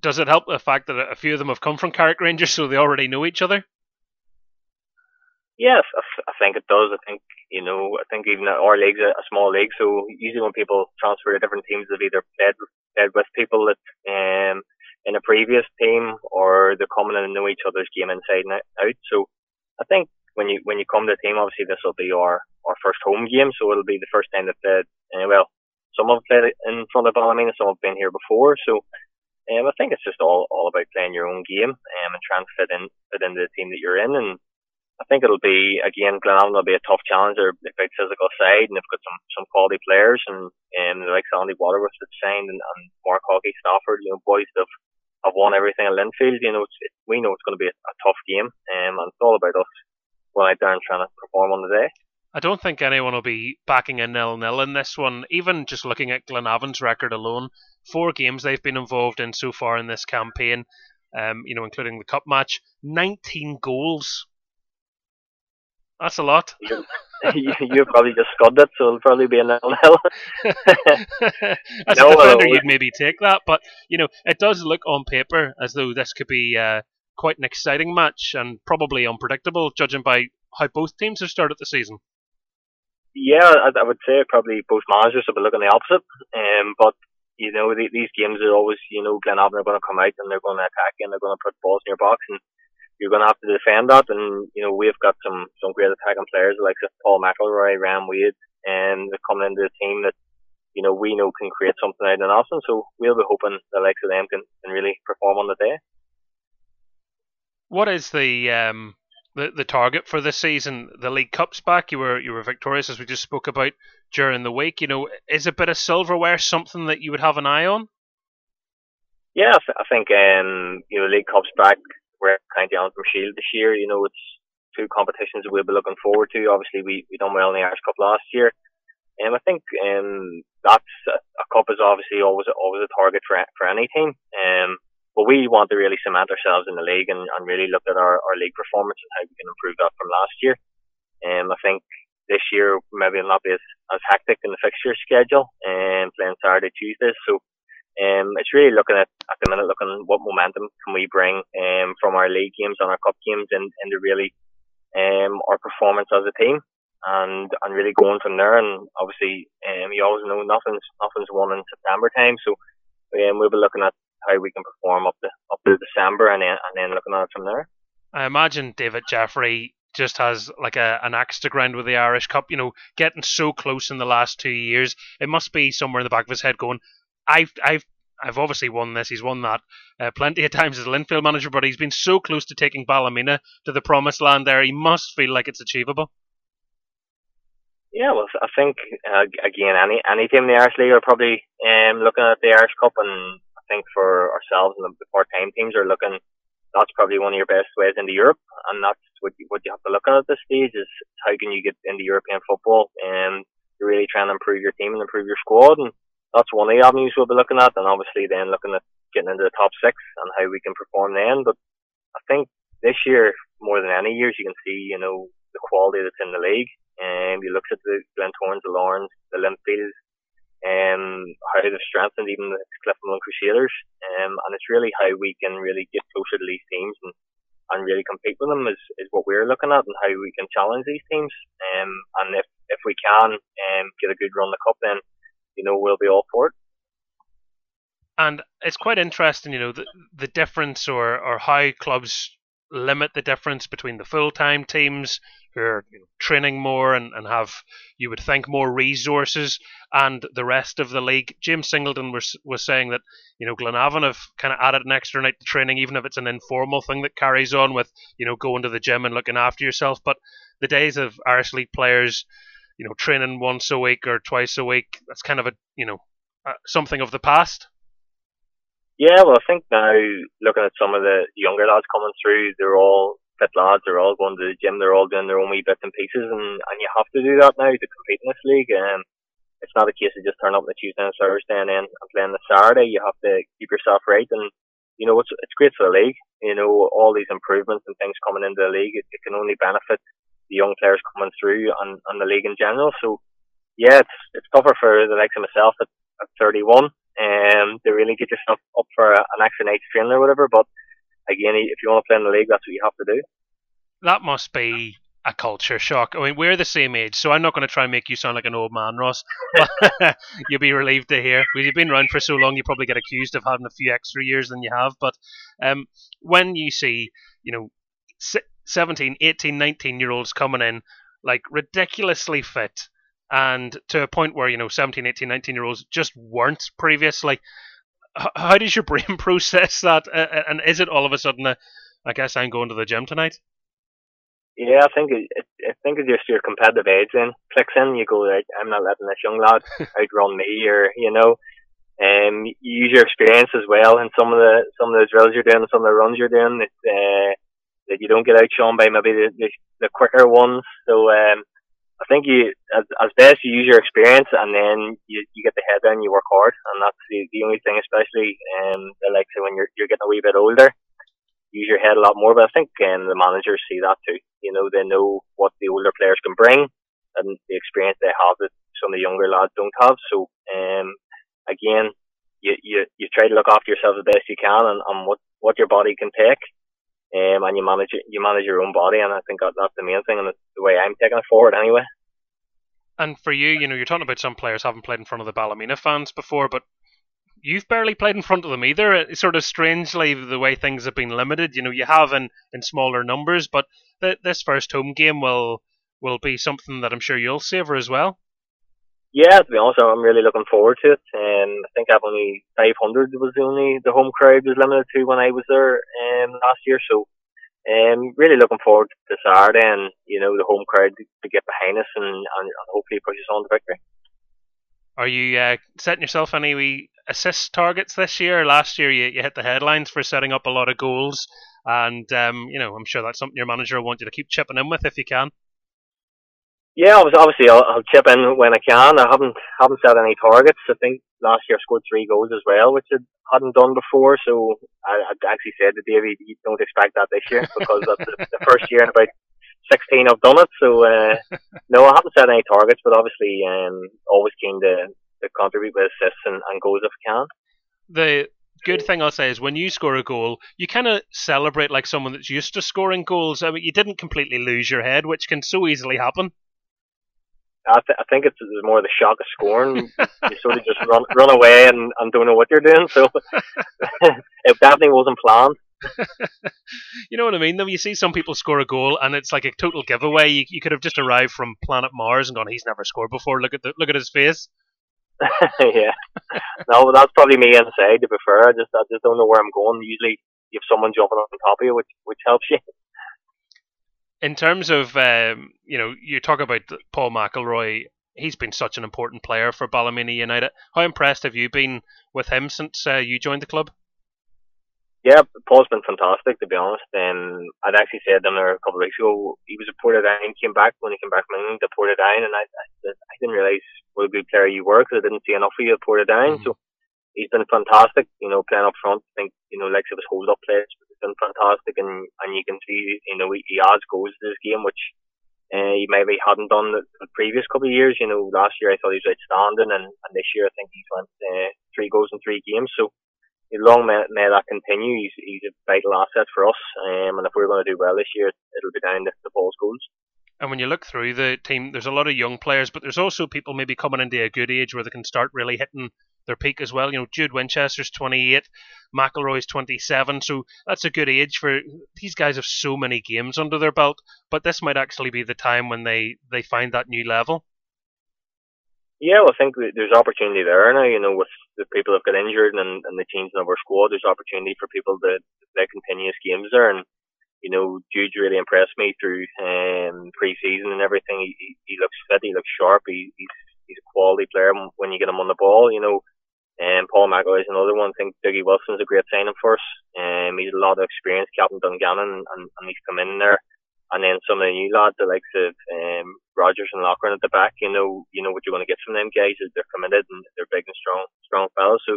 Speaker 8: Does it help the fact that a few of them have come from Carrick Rangers, so they already know each other?
Speaker 6: Yes, I, think it does. I think you know, I think even our league's a, a small league, so usually when people transfer to different teams, they've either played played with people that um in a previous team or they're coming in and know each other's game inside and out. So I think when you when you come to the team, obviously this will be our our first home game, so it'll be the first time that played. Uh, well, some have played in front of Ballymena, some have been here before, so. Um, I think it's just all, all about playing your own game um, and trying to fit in fit into the team that you're in and I think it'll be again Glenavon will be a tough challenge. They're a big physical side, and they've got some some quality players, and um, like Sandy Waterworth that's signed, and, and Mark Haughey Stafford, you know, boys that have, have won everything at Linfield. You know, it's, it, we know it's going to be a, a tough game, um, and it's all about us going out there and trying to perform on the day.
Speaker 8: I don't think anyone will be backing a nil nil in this one. Even just looking at Glenavon's record alone, four games they've been involved in so far in this campaign, um, you know, including the cup match, 19 goals that's a lot. <laughs>
Speaker 6: you, you probably just scored it, so it'll probably be a nil nil.
Speaker 8: as no, a defender, you'd maybe take that, but you know it does look on paper as though this could be uh, quite an exciting match and probably unpredictable, judging by how both teams have started the season.
Speaker 6: Yeah, I, I would say probably both managers have been looking the opposite. Um, but you know the, these games are always you know Glenavon are going to come out and they're going to attack you and they're going to put balls in your box and you're going to have to defend that. And you know we've got some some great attacking players like Paul McElroy, Ram Wade, and they're coming into the team that you know we know can create something out of nothing. So we'll be hoping the likes of them can, can really perform on the day.
Speaker 8: What is the um the, the target for this season? The League Cup's back. You were you were victorious as we just spoke about during the week. You know, is a bit of silverware something that you would have an eye on?
Speaker 6: Yeah, I, th- I think um, you know League Cup's back we're kind of on from Shield this year. You know, it's two competitions we'll be looking forward to. Obviously, we we done well in the Irish Cup last year. Um, I think um, that's a, a cup is obviously always always a target for for any team. Um, but we want to really cement ourselves in the league and, and really look at our, our league performance and how we can improve that from last year. Um, I think this year maybe it'll not be as, as hectic in the fixture schedule and um, playing Saturday, Tuesdays. So um, it's really looking at at the minute, looking what momentum can we bring um, from our league games and our cup games and into really um, our performance as a team, and and really going from there. And obviously, um, you always know nothing's nothing's won in September time, so um, we'll be looking at how we can perform up to up to December, and then and then looking at it from there.
Speaker 8: I imagine David Jeffrey just has like a an axe to grind with the Irish Cup. You know, getting so close in the last two years, it must be somewhere in the back of his head going, I've I've I've obviously won this. He's won that uh, plenty of times as a Linfield manager, but he's been so close to taking Ballymena to the promised land. There, he must feel like it's achievable.
Speaker 6: Yeah, well, I think uh, again, any any team in the Irish League are probably um, looking at the Irish Cup, and I think for ourselves and the part-time teams are looking. That's probably one of your best ways into Europe, and that's what you, what you have to look at at this stage is how can you get into European football and really trying to improve your team and improve your squad. And that's one of the avenues we'll be looking at, and obviously then looking at getting into the top six and how we can perform then. But I think this year, more than any years, you can see, you know, the quality that's in the league. And you look at the Glentoran's, the Larnes, the Linfields, um, how they've strengthened even the Cliftonville Crusaders, um, and it's really how we can really get closer to these teams and, and really compete with them is, is what we're looking at and how we can challenge these teams. Um, and if, if we can um, get a good run the cup, then you know we'll be all for it.
Speaker 8: And it's quite interesting, you know, the, the difference or, or how clubs limit the difference between the full time teams who are you know, training more and, and have, you would think, more resources and the rest of the league. James Singleton was, was saying that, you know, Glenavon have kind of added an extra night to training, even if it's an informal thing that carries on with, you know, going to the gym and looking after yourself. But the days of Irish League players, you know, training once a week or twice a week, that's kind of a, you know, uh, something of the past.
Speaker 6: Yeah, well, I think now looking at some of the younger lads coming through, they're all fit lads. They're all going to the gym. They're all doing their own wee bits and pieces, and and you have to do that now to compete in this league. Um, it's not a case of just turning up on the Tuesday and Thursday and then and playing the Saturday. You have to keep yourself right, and you know it's it's great for the league. You know all these improvements and things coming into the league. It, it can only benefit the young players coming through on, and the league in general. So yeah, it's it's tougher for the likes of myself at, at 31 um, to really get yourself up for an extra night's training or whatever. But again, if you want to play in the league, that's what you have to do.
Speaker 8: That must be a culture shock. I mean, we're the same age, so I'm not going to try and make you sound like an old man, Ross. <laughs> You'll be relieved to hear. Because you've been around for so long, you probably get accused of having a few extra years than you have. But um, when you see, you know, 17, 18, 19 year olds coming in, like ridiculously fit, and to a point where you know 17 18 19 year olds just weren't previously how does your brain <laughs> process that? And is it all of a sudden a, i guess i'm going to the gym tonight?
Speaker 6: Yeah i think it, i think it's just your competitive edge then. Clicks in you go like i'm not letting this young lad <laughs> outrun me or you know um you use your experience as well in some of the some of the drills you're doing and some of the runs you're doing. That uh, that you don't get outshone by maybe the, the, the quicker ones so um I think you, as, as best you use your experience and then you, you get the head down, you work hard, and that's the, the only thing, especially um, like say when you're you're getting a wee bit older, use your head a lot more. But I think um, the managers see that too. You know, they know what the older players can bring and the experience they have that some of the younger lads don't have. So, um, again, you, you you try to look after yourself the best you can and, and what what your body can take. Um, and you manage you manage your own body, and I think that, that's the main thing, and the way I'm taking it forward anyway.
Speaker 8: And for you, you know, you're talking about some players haven't played in front of the Ballymena fans before, but you've barely played in front of them either. It's sort of strangely the way things have been limited. You know, you have in, in smaller numbers, but th- this first home game will will be something that I'm sure you'll savour as well.
Speaker 6: Yeah, to be honest, I'm really looking forward to it. Um, I think I've only 500 was the only the home crowd was limited to when I was there um, last year. So, um, really looking forward to Saturday and you know the home crowd to get behind us and, and, and hopefully push us on to victory.
Speaker 8: Are you uh, setting yourself any wee assist targets this year? Last year you, you hit the headlines for setting up a lot of goals, and um, you know I'm sure that's something your manager will want you to keep chipping in with if you can.
Speaker 6: Yeah, obviously I'll, I'll chip in when I can. I haven't haven't set any targets. I think last year I scored three goals as well, which I hadn't done before. So I, I actually said to Davy, you don't expect that this year because that's the, the first year in about 16 I've done it. So uh, <laughs> no, I haven't set any targets, but obviously um, always keen to, to contribute with assists and, and goals if I can.
Speaker 8: The good thing I'll say is when you score a goal, you kind of celebrate like someone that's used to scoring goals. I mean, you didn't completely lose your head, which can so easily happen.
Speaker 6: I, th- I think it's more the shock of scoring. <laughs> you sort of just run run away and, and don't know what you're doing. So <laughs> it definitely wasn't planned. <laughs>
Speaker 8: you know what I mean? Though you see some people score a goal and it's like a total giveaway. You, you could have just arrived from planet Mars and gone, "He's never scored before. Look at the look at his face."
Speaker 6: yeah, no, but that's probably me inside. To be fair, I just I just don't know where I'm going. Usually, you have someone jumping on top of you, which which helps you
Speaker 8: in terms of um, you know, you talk about Paul McElroy. He's been such an important player for Ballymena United. How impressed have you been with him since uh, you joined the club?
Speaker 6: Yeah, Paul's been fantastic to be honest. Um, I'd actually said him there a couple of weeks ago. He was a Portadown, came back when he came back from England to Portadown, and I, I, I didn't realise what a good player you were because I didn't see enough of you at Portadown. Mm-hmm. So he's been fantastic. You know, playing up front. I think you know, like of his hold up plays, been fantastic, and and you can see you know he, he adds goals to this game, which uh, he maybe hadn't done the, the previous couple of years. You know, last year I thought he was outstanding, and, and this year I think he's went uh, three goals in three games. So long may, may that continue. He's, he's a vital asset for us, um, and if we're going to do well this year, it'll be down to the Paul's goals.
Speaker 8: And when you look through the team, there's a lot of young players, but there's also people maybe coming into a good age where they can start really hitting their peak as well. You know, Jude Winchester's 28, McElroy's 27, so that's a good age for these guys. Have so many games under their belt, but this might actually be the time when they they find that new level.
Speaker 6: Yeah, well, I think there's opportunity there now. You know, with the people who've got injured and, and the changing of our squad, there's opportunity for people to play continuous games there. And you know, Jude really impressed me through um, pre-season and everything. He, he looks fit, he looks sharp, he, he's he's a quality player when you get him on the ball. You know, and um, Paul McElroy is another one. I think Dougie Wilson's a great signing for us. Um, he's a lot of experience, Captain Dungannon, and, and he's come in there. And then some of the new lads, the likes of um, Rogers and Loughran at the back, you know, you know what you're going to get from them guys is they're committed and they're big and strong, strong fellas. So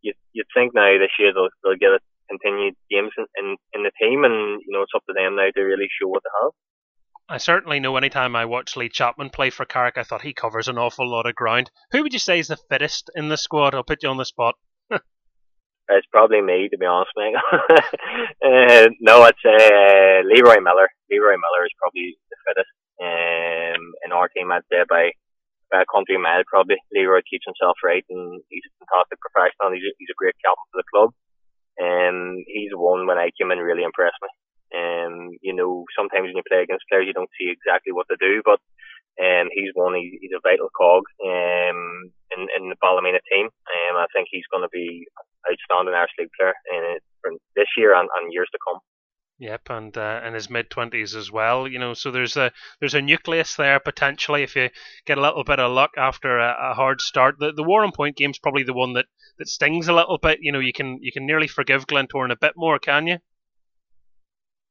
Speaker 6: you you'd think now this year they'll they'll get a continued games in, in, in the team, and you know it's up to them now to really show what they have.
Speaker 8: I certainly know anytime I watch Lee Chapman play for Carrick, I thought he covers an awful lot of ground. Who would you say is the fittest in the squad? I'll put you on the spot. <laughs>
Speaker 6: it's probably me, to be honest, mate. <laughs> uh, no, I'd say uh, Leroy Millar. Leroy Millar is probably the fittest um, in our team, I'd say, by, by a country mile, probably. Leroy keeps himself right, and he's a fantastic professional. He's a, he's a great captain for the club. Um, he's one when I came in really impressed me. Um, you know, sometimes when you play against players, you don't see exactly what to do, but um, he's one. He, he's a vital cog um, in, in the Ballymena team. Um, I think he's going to be outstanding Irish League player in, this year and, and years to come.
Speaker 8: Yep, and uh, in his mid twenties as well. You know, so there's a there's a nucleus there potentially if you get a little bit of luck after a, a hard start. The the Warrenpoint game's probably the one that, that stings a little bit. You know, you can you can nearly forgive Glentoran a bit more, can you?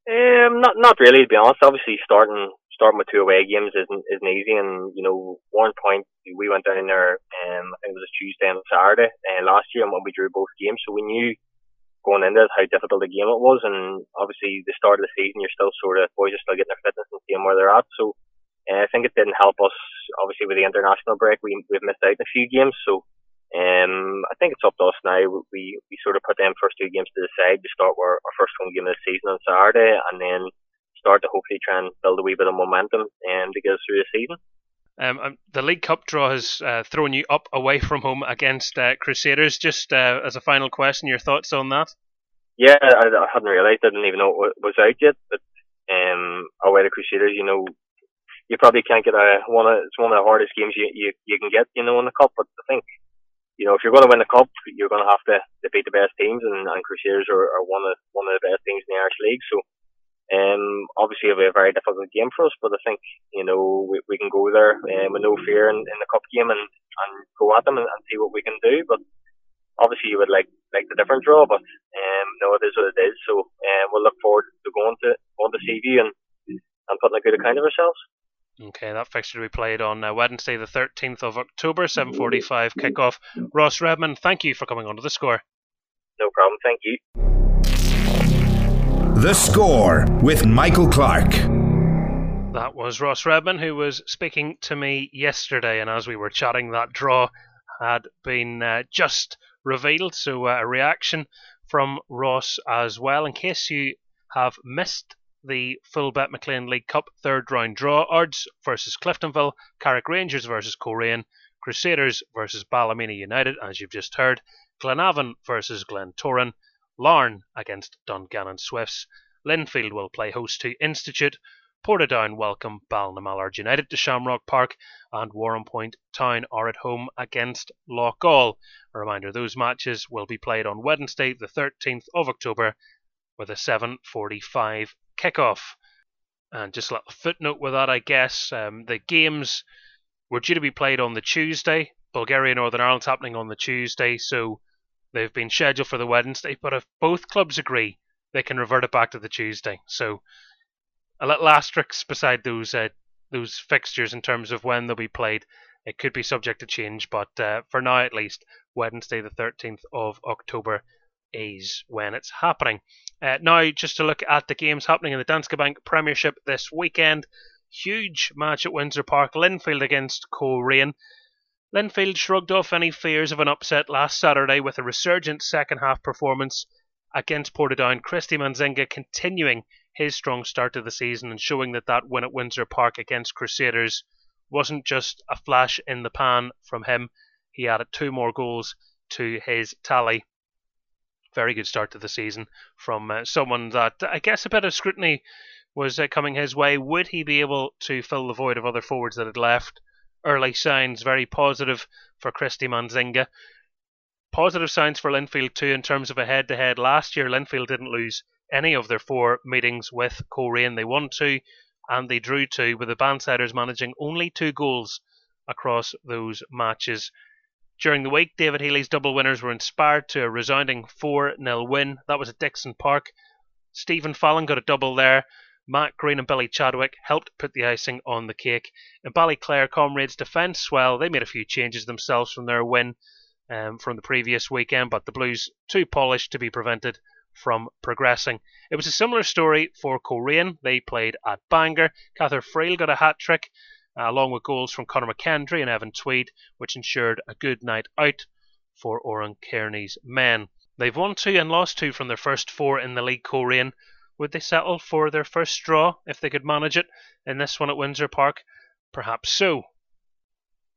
Speaker 6: Um, not not really to be honest. Obviously, starting starting with two away games isn't isn't easy, and you know, one point we went down there. Um, it was a Tuesday and a Saturday uh, last year, and when we drew both games, so we knew going into it how difficult the game it was. And obviously, the start of the season, you're still sort of boys are still getting their fitness and seeing where they're at. So uh, I think it didn't help us. Obviously, with the international break, we we've missed out in a few games. So um, I think it's up to us now. We we sort of put them first two games to the side to start our, our first home game of the season on Saturday, and then start to hopefully try and build a wee bit of momentum and um, to get us through the season.
Speaker 8: Um, um, the League Cup draw has uh, thrown you up away from home against uh, Crusaders. Just uh, as a final question, your thoughts on that?
Speaker 6: Yeah, I, I hadn't realised. I didn't even know it was out yet. But um, away to Crusaders, you know, you probably can't get a one. Of, it's one of the hardest games you, you you can get, you know, in the cup. But I think, you know, if you're going to win the cup, you're going to have to, to beat the best teams, and, and Crusaders are, are one of one of the best teams in the Irish League. So um, obviously, it'll be a very difficult game for us, but I think you know we, we can go there um, with no fear in, in the cup game and, and go at them and, and see what we can do. But obviously, you would like like the different draw, but um, no, it is what it is. So um, we'll look forward to going to going to Seaview and and putting a good account of ourselves.
Speaker 8: Okay, that fixture to be played on uh, Wednesday, the 13th of October, 7:45 kickoff. Ross Redman, thank you for coming on to the score.
Speaker 6: No problem. Thank you.
Speaker 7: The Score with Michael Clark.
Speaker 8: That was Ross Redman who was speaking to me yesterday, and as we were chatting, that draw had been uh, just revealed. So uh, a reaction from Ross as well. In case you have missed the full BetMcLean League Cup third round draw, Ards versus Cliftonville, Carrick Rangers versus Coleraine, Crusaders versus Ballymena United, as you've just heard, Glenavon versus Glentoran, Larne against Dungannon Swifts. Linfield will play host to Institute. Portadown welcome Ballinamallard United to Shamrock Park, and Warrenpoint Town are at home against Loughgall. A reminder: those matches will be played on Wednesday, the 13th of October, with a 7:45 kickoff. And just a little footnote with that, I guess um, the games were due to be played on the Tuesday. Bulgaria Northern Ireland's happening on the Tuesday, so They've been scheduled for the Wednesday, but if both clubs agree, they can revert it back to the Tuesday. So a little asterisk beside those uh, those fixtures in terms of when they'll be played. It could be subject to change, but uh, for now at least, Wednesday the 13th of October is when it's happening. Uh, now, just to look at the games happening in the Danske Bank Premiership this weekend. Huge match at Windsor Park, Linfield against Coleraine. Linfield shrugged off any fears of an upset last Saturday with a resurgent second half performance against Portadown. Christy Manzinga continuing his strong start to the season and showing that that win at Windsor Park against Crusaders wasn't just a flash in the pan from him. He added two more goals to his tally. Very good start to the season from uh, someone that I guess a bit of scrutiny was uh, coming his way. Would he be able to fill the void of other forwards that had left? Early signs very positive for Christy Manzinga. Positive signs for Linfield too in terms of a head to head. Last year, Linfield didn't lose any of their four meetings with Coleraine. They won two and they drew two, with the Bannsiders managing only two goals across those matches. During the week, David Healy's double winners were inspired to a resounding 4 0 win. That was at Dixon Park. Stephen Fallon got a double there. Matt Green and Billy Chadwick helped put the icing on the cake. In Ballyclare, Comrades' defence, well, they made a few changes themselves from their win um, from the previous weekend, but the Blues too polished to be prevented from progressing. It was a similar story for Coleraine. They played at Bangor. Cathair Friel got a hat trick, uh, along with goals from Conor McKendry and Evan Tweed, which ensured a good night out for Oran Kearney's men. They've won two and lost two from their first four in the league Coleraine. Would they settle for their first draw if they could manage it in this one at Windsor Park? Perhaps so.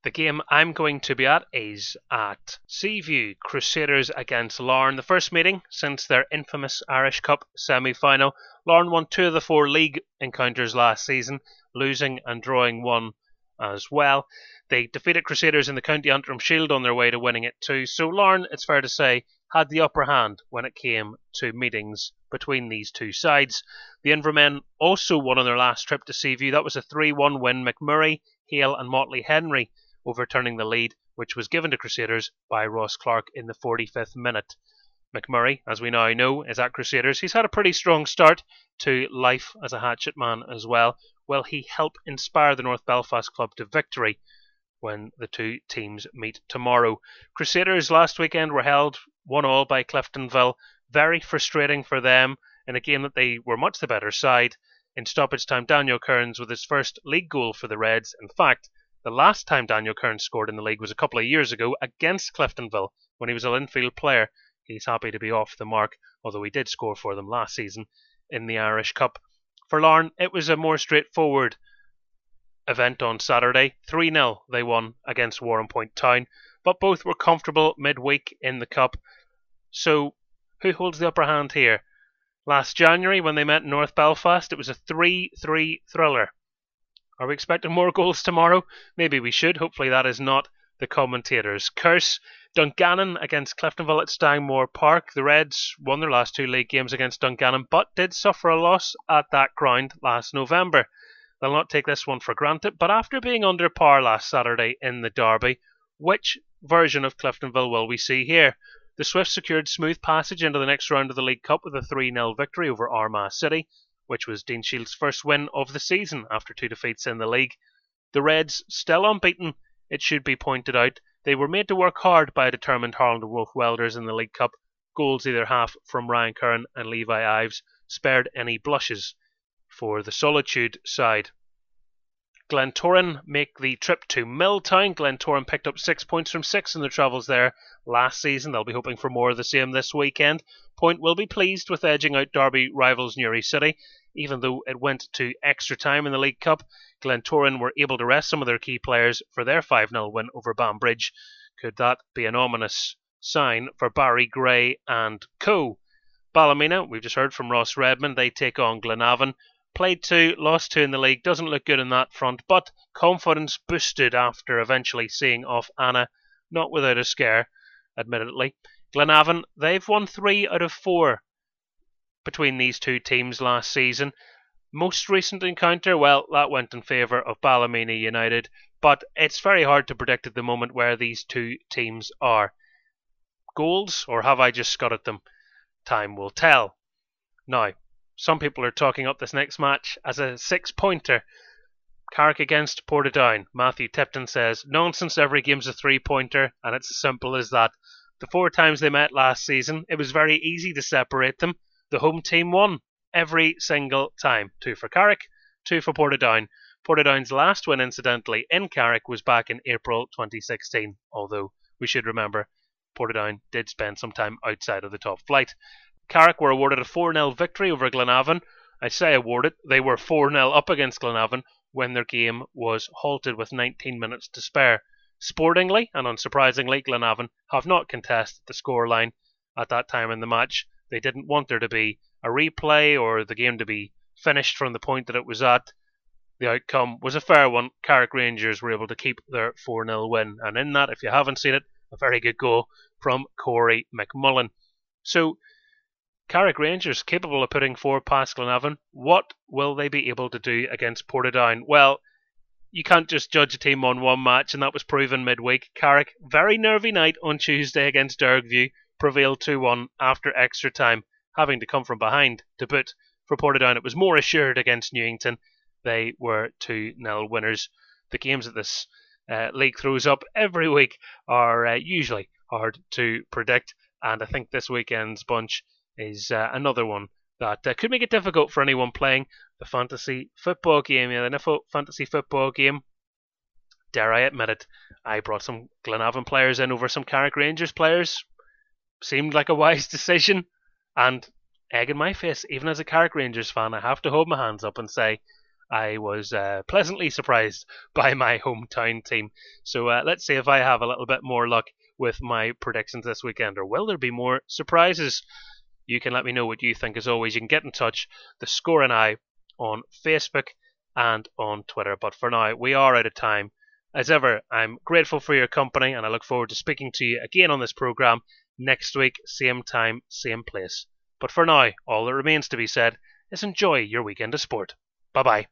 Speaker 8: The game I'm going to be at is at Seaview Crusaders against Larne. The first meeting since their infamous Irish Cup semi final. Larne won two of the four league encounters last season, losing and drawing one as well. They defeated Crusaders in the County Antrim Shield on their way to winning it too. So Larne, it's fair to say, had the upper hand when it came to meetings between these two sides. The Invermen also won on their last trip to Seaview. That was a 3 1 win. McMurray, Hale, and Motley Henry overturning the lead, which was given to Crusaders by Ross Clark in the 45th minute. McMurray, as we now know, is at Crusaders. He's had a pretty strong start to life as a hatchet man as well. Will he help inspire the North Belfast club to victory when the two teams meet tomorrow? Crusaders last weekend were held 1 all by Cliftonville. Very frustrating for them in a game that they were much the better side. In stoppage time, Daniel Kearns with his first league goal for the Reds. In fact, the last time Daniel Kearns scored in the league was a couple of years ago against Cliftonville when he was a Linfield player. He's happy to be off the mark, although he did score for them last season in the Irish Cup. For Larne, it was a more straightforward event on Saturday. 3 0 they won against Warrenpoint Town, but both were comfortable midweek in the Cup. So, who holds the upper hand here? Last January, when they met North Belfast, it was a 3 3 thriller. Are we expecting more goals tomorrow? Maybe we should. Hopefully, that is not the commentators' curse. Dungannon against Cliftonville at Stangmore Park. The Reds won their last two league games against Dungannon, but did suffer a loss at that ground last November. They'll not take this one for granted, but after being under par last Saturday in the Derby, which version of Cliftonville will we see here? The Swifts secured smooth passage into the next round of the League Cup with a 3 0 victory over Armagh City which was Dean Shiels' first win of the season after two defeats in the league. The Reds, still unbeaten, it should be pointed out, they were made to work hard by a determined Harland Wolff Welders in the League Cup. Goals either half from Ryan Curran and Levi Ives spared any blushes for the Solitude side. Glentoran make the trip to Milltown. Glentoran picked up six points from six in their travels there last season. They'll be hoping for more of the same this weekend. Point will be pleased with edging out Derby rivals Newry City. Even though it went to extra time in the League Cup, Glentoran were able to rest some of their key players for their 5 0 win over Banbridge. Could that be an ominous sign for Barry Gray and co? Ballymena, we've just heard from Ross Redman, they take on Glenavon. Played two, lost two in the league, doesn't look good in that front, but confidence boosted after eventually seeing off Annagh, not without a scare, admittedly. Glenavon, they've won three out of four between these two teams last season. Most recent encounter, well, that went in favour of Ballymena United, but it's very hard to predict at the moment where these two teams are. Goals, or have I just scuttled them? Time will tell. Now, some people are talking up this next match as a six pointer. Carrick against Portadown. Matthew Tipton says, Nonsense, every game's a three pointer, and it's as simple as that. The four times they met last season, it was very easy to separate them. The home team won every single time. Two for Carrick, two for Portadown. Portadown's last win, incidentally, in Carrick was back in April 2016, although we should remember Portadown did spend some time outside of the top flight. Carrick were awarded a 4 0 victory over Glenavon. I say awarded, they were 4 0 up against Glenavon when their game was halted with 19 minutes to spare. Sportingly and unsurprisingly, Glenavon have not contested the scoreline at that time in the match. They didn't want there to be a replay or the game to be finished from the point that it was at. The outcome was a fair one. Carrick Rangers were able to keep their 4 0 win, and in that, if you haven't seen it, a very good goal from Corey McMullen. So, Carrick Rangers capable of putting four past Glenavon. What will they be able to do against Portadown? Well, you can't just judge a team on one match, and that was proven midweek. Carrick, very nervy night on Tuesday against Dergview, prevailed 2 1 after extra time, having to come from behind to put for Portadown. It was more assured against Newington. They were 2 0 winners. The games that this uh, league throws up every week are uh, usually hard to predict, and I think this weekend's bunch is uh, another one that uh, could make it difficult for anyone playing the fantasy football game. Yeah, the fantasy football game. Dare I admit it, I brought some Glenavon players in over some Carrick Rangers players. Seemed like a wise <laughs> decision, and egg in my face, even as a Carrick Rangers fan, I have to hold my hands up and say I was uh, pleasantly surprised <laughs> by my hometown team. So uh, let's see if I have a little bit more luck with my predictions this weekend, or will there be more surprises? You can let me know what you think. As always, you can get in touch, The Score NI, on Facebook and on Twitter. But for now, we are out of time. As ever, I'm grateful for your company, and I look forward to speaking to you again on this program next week, same time, same place. But for now, all that remains to be said is enjoy your weekend of sport. Bye bye.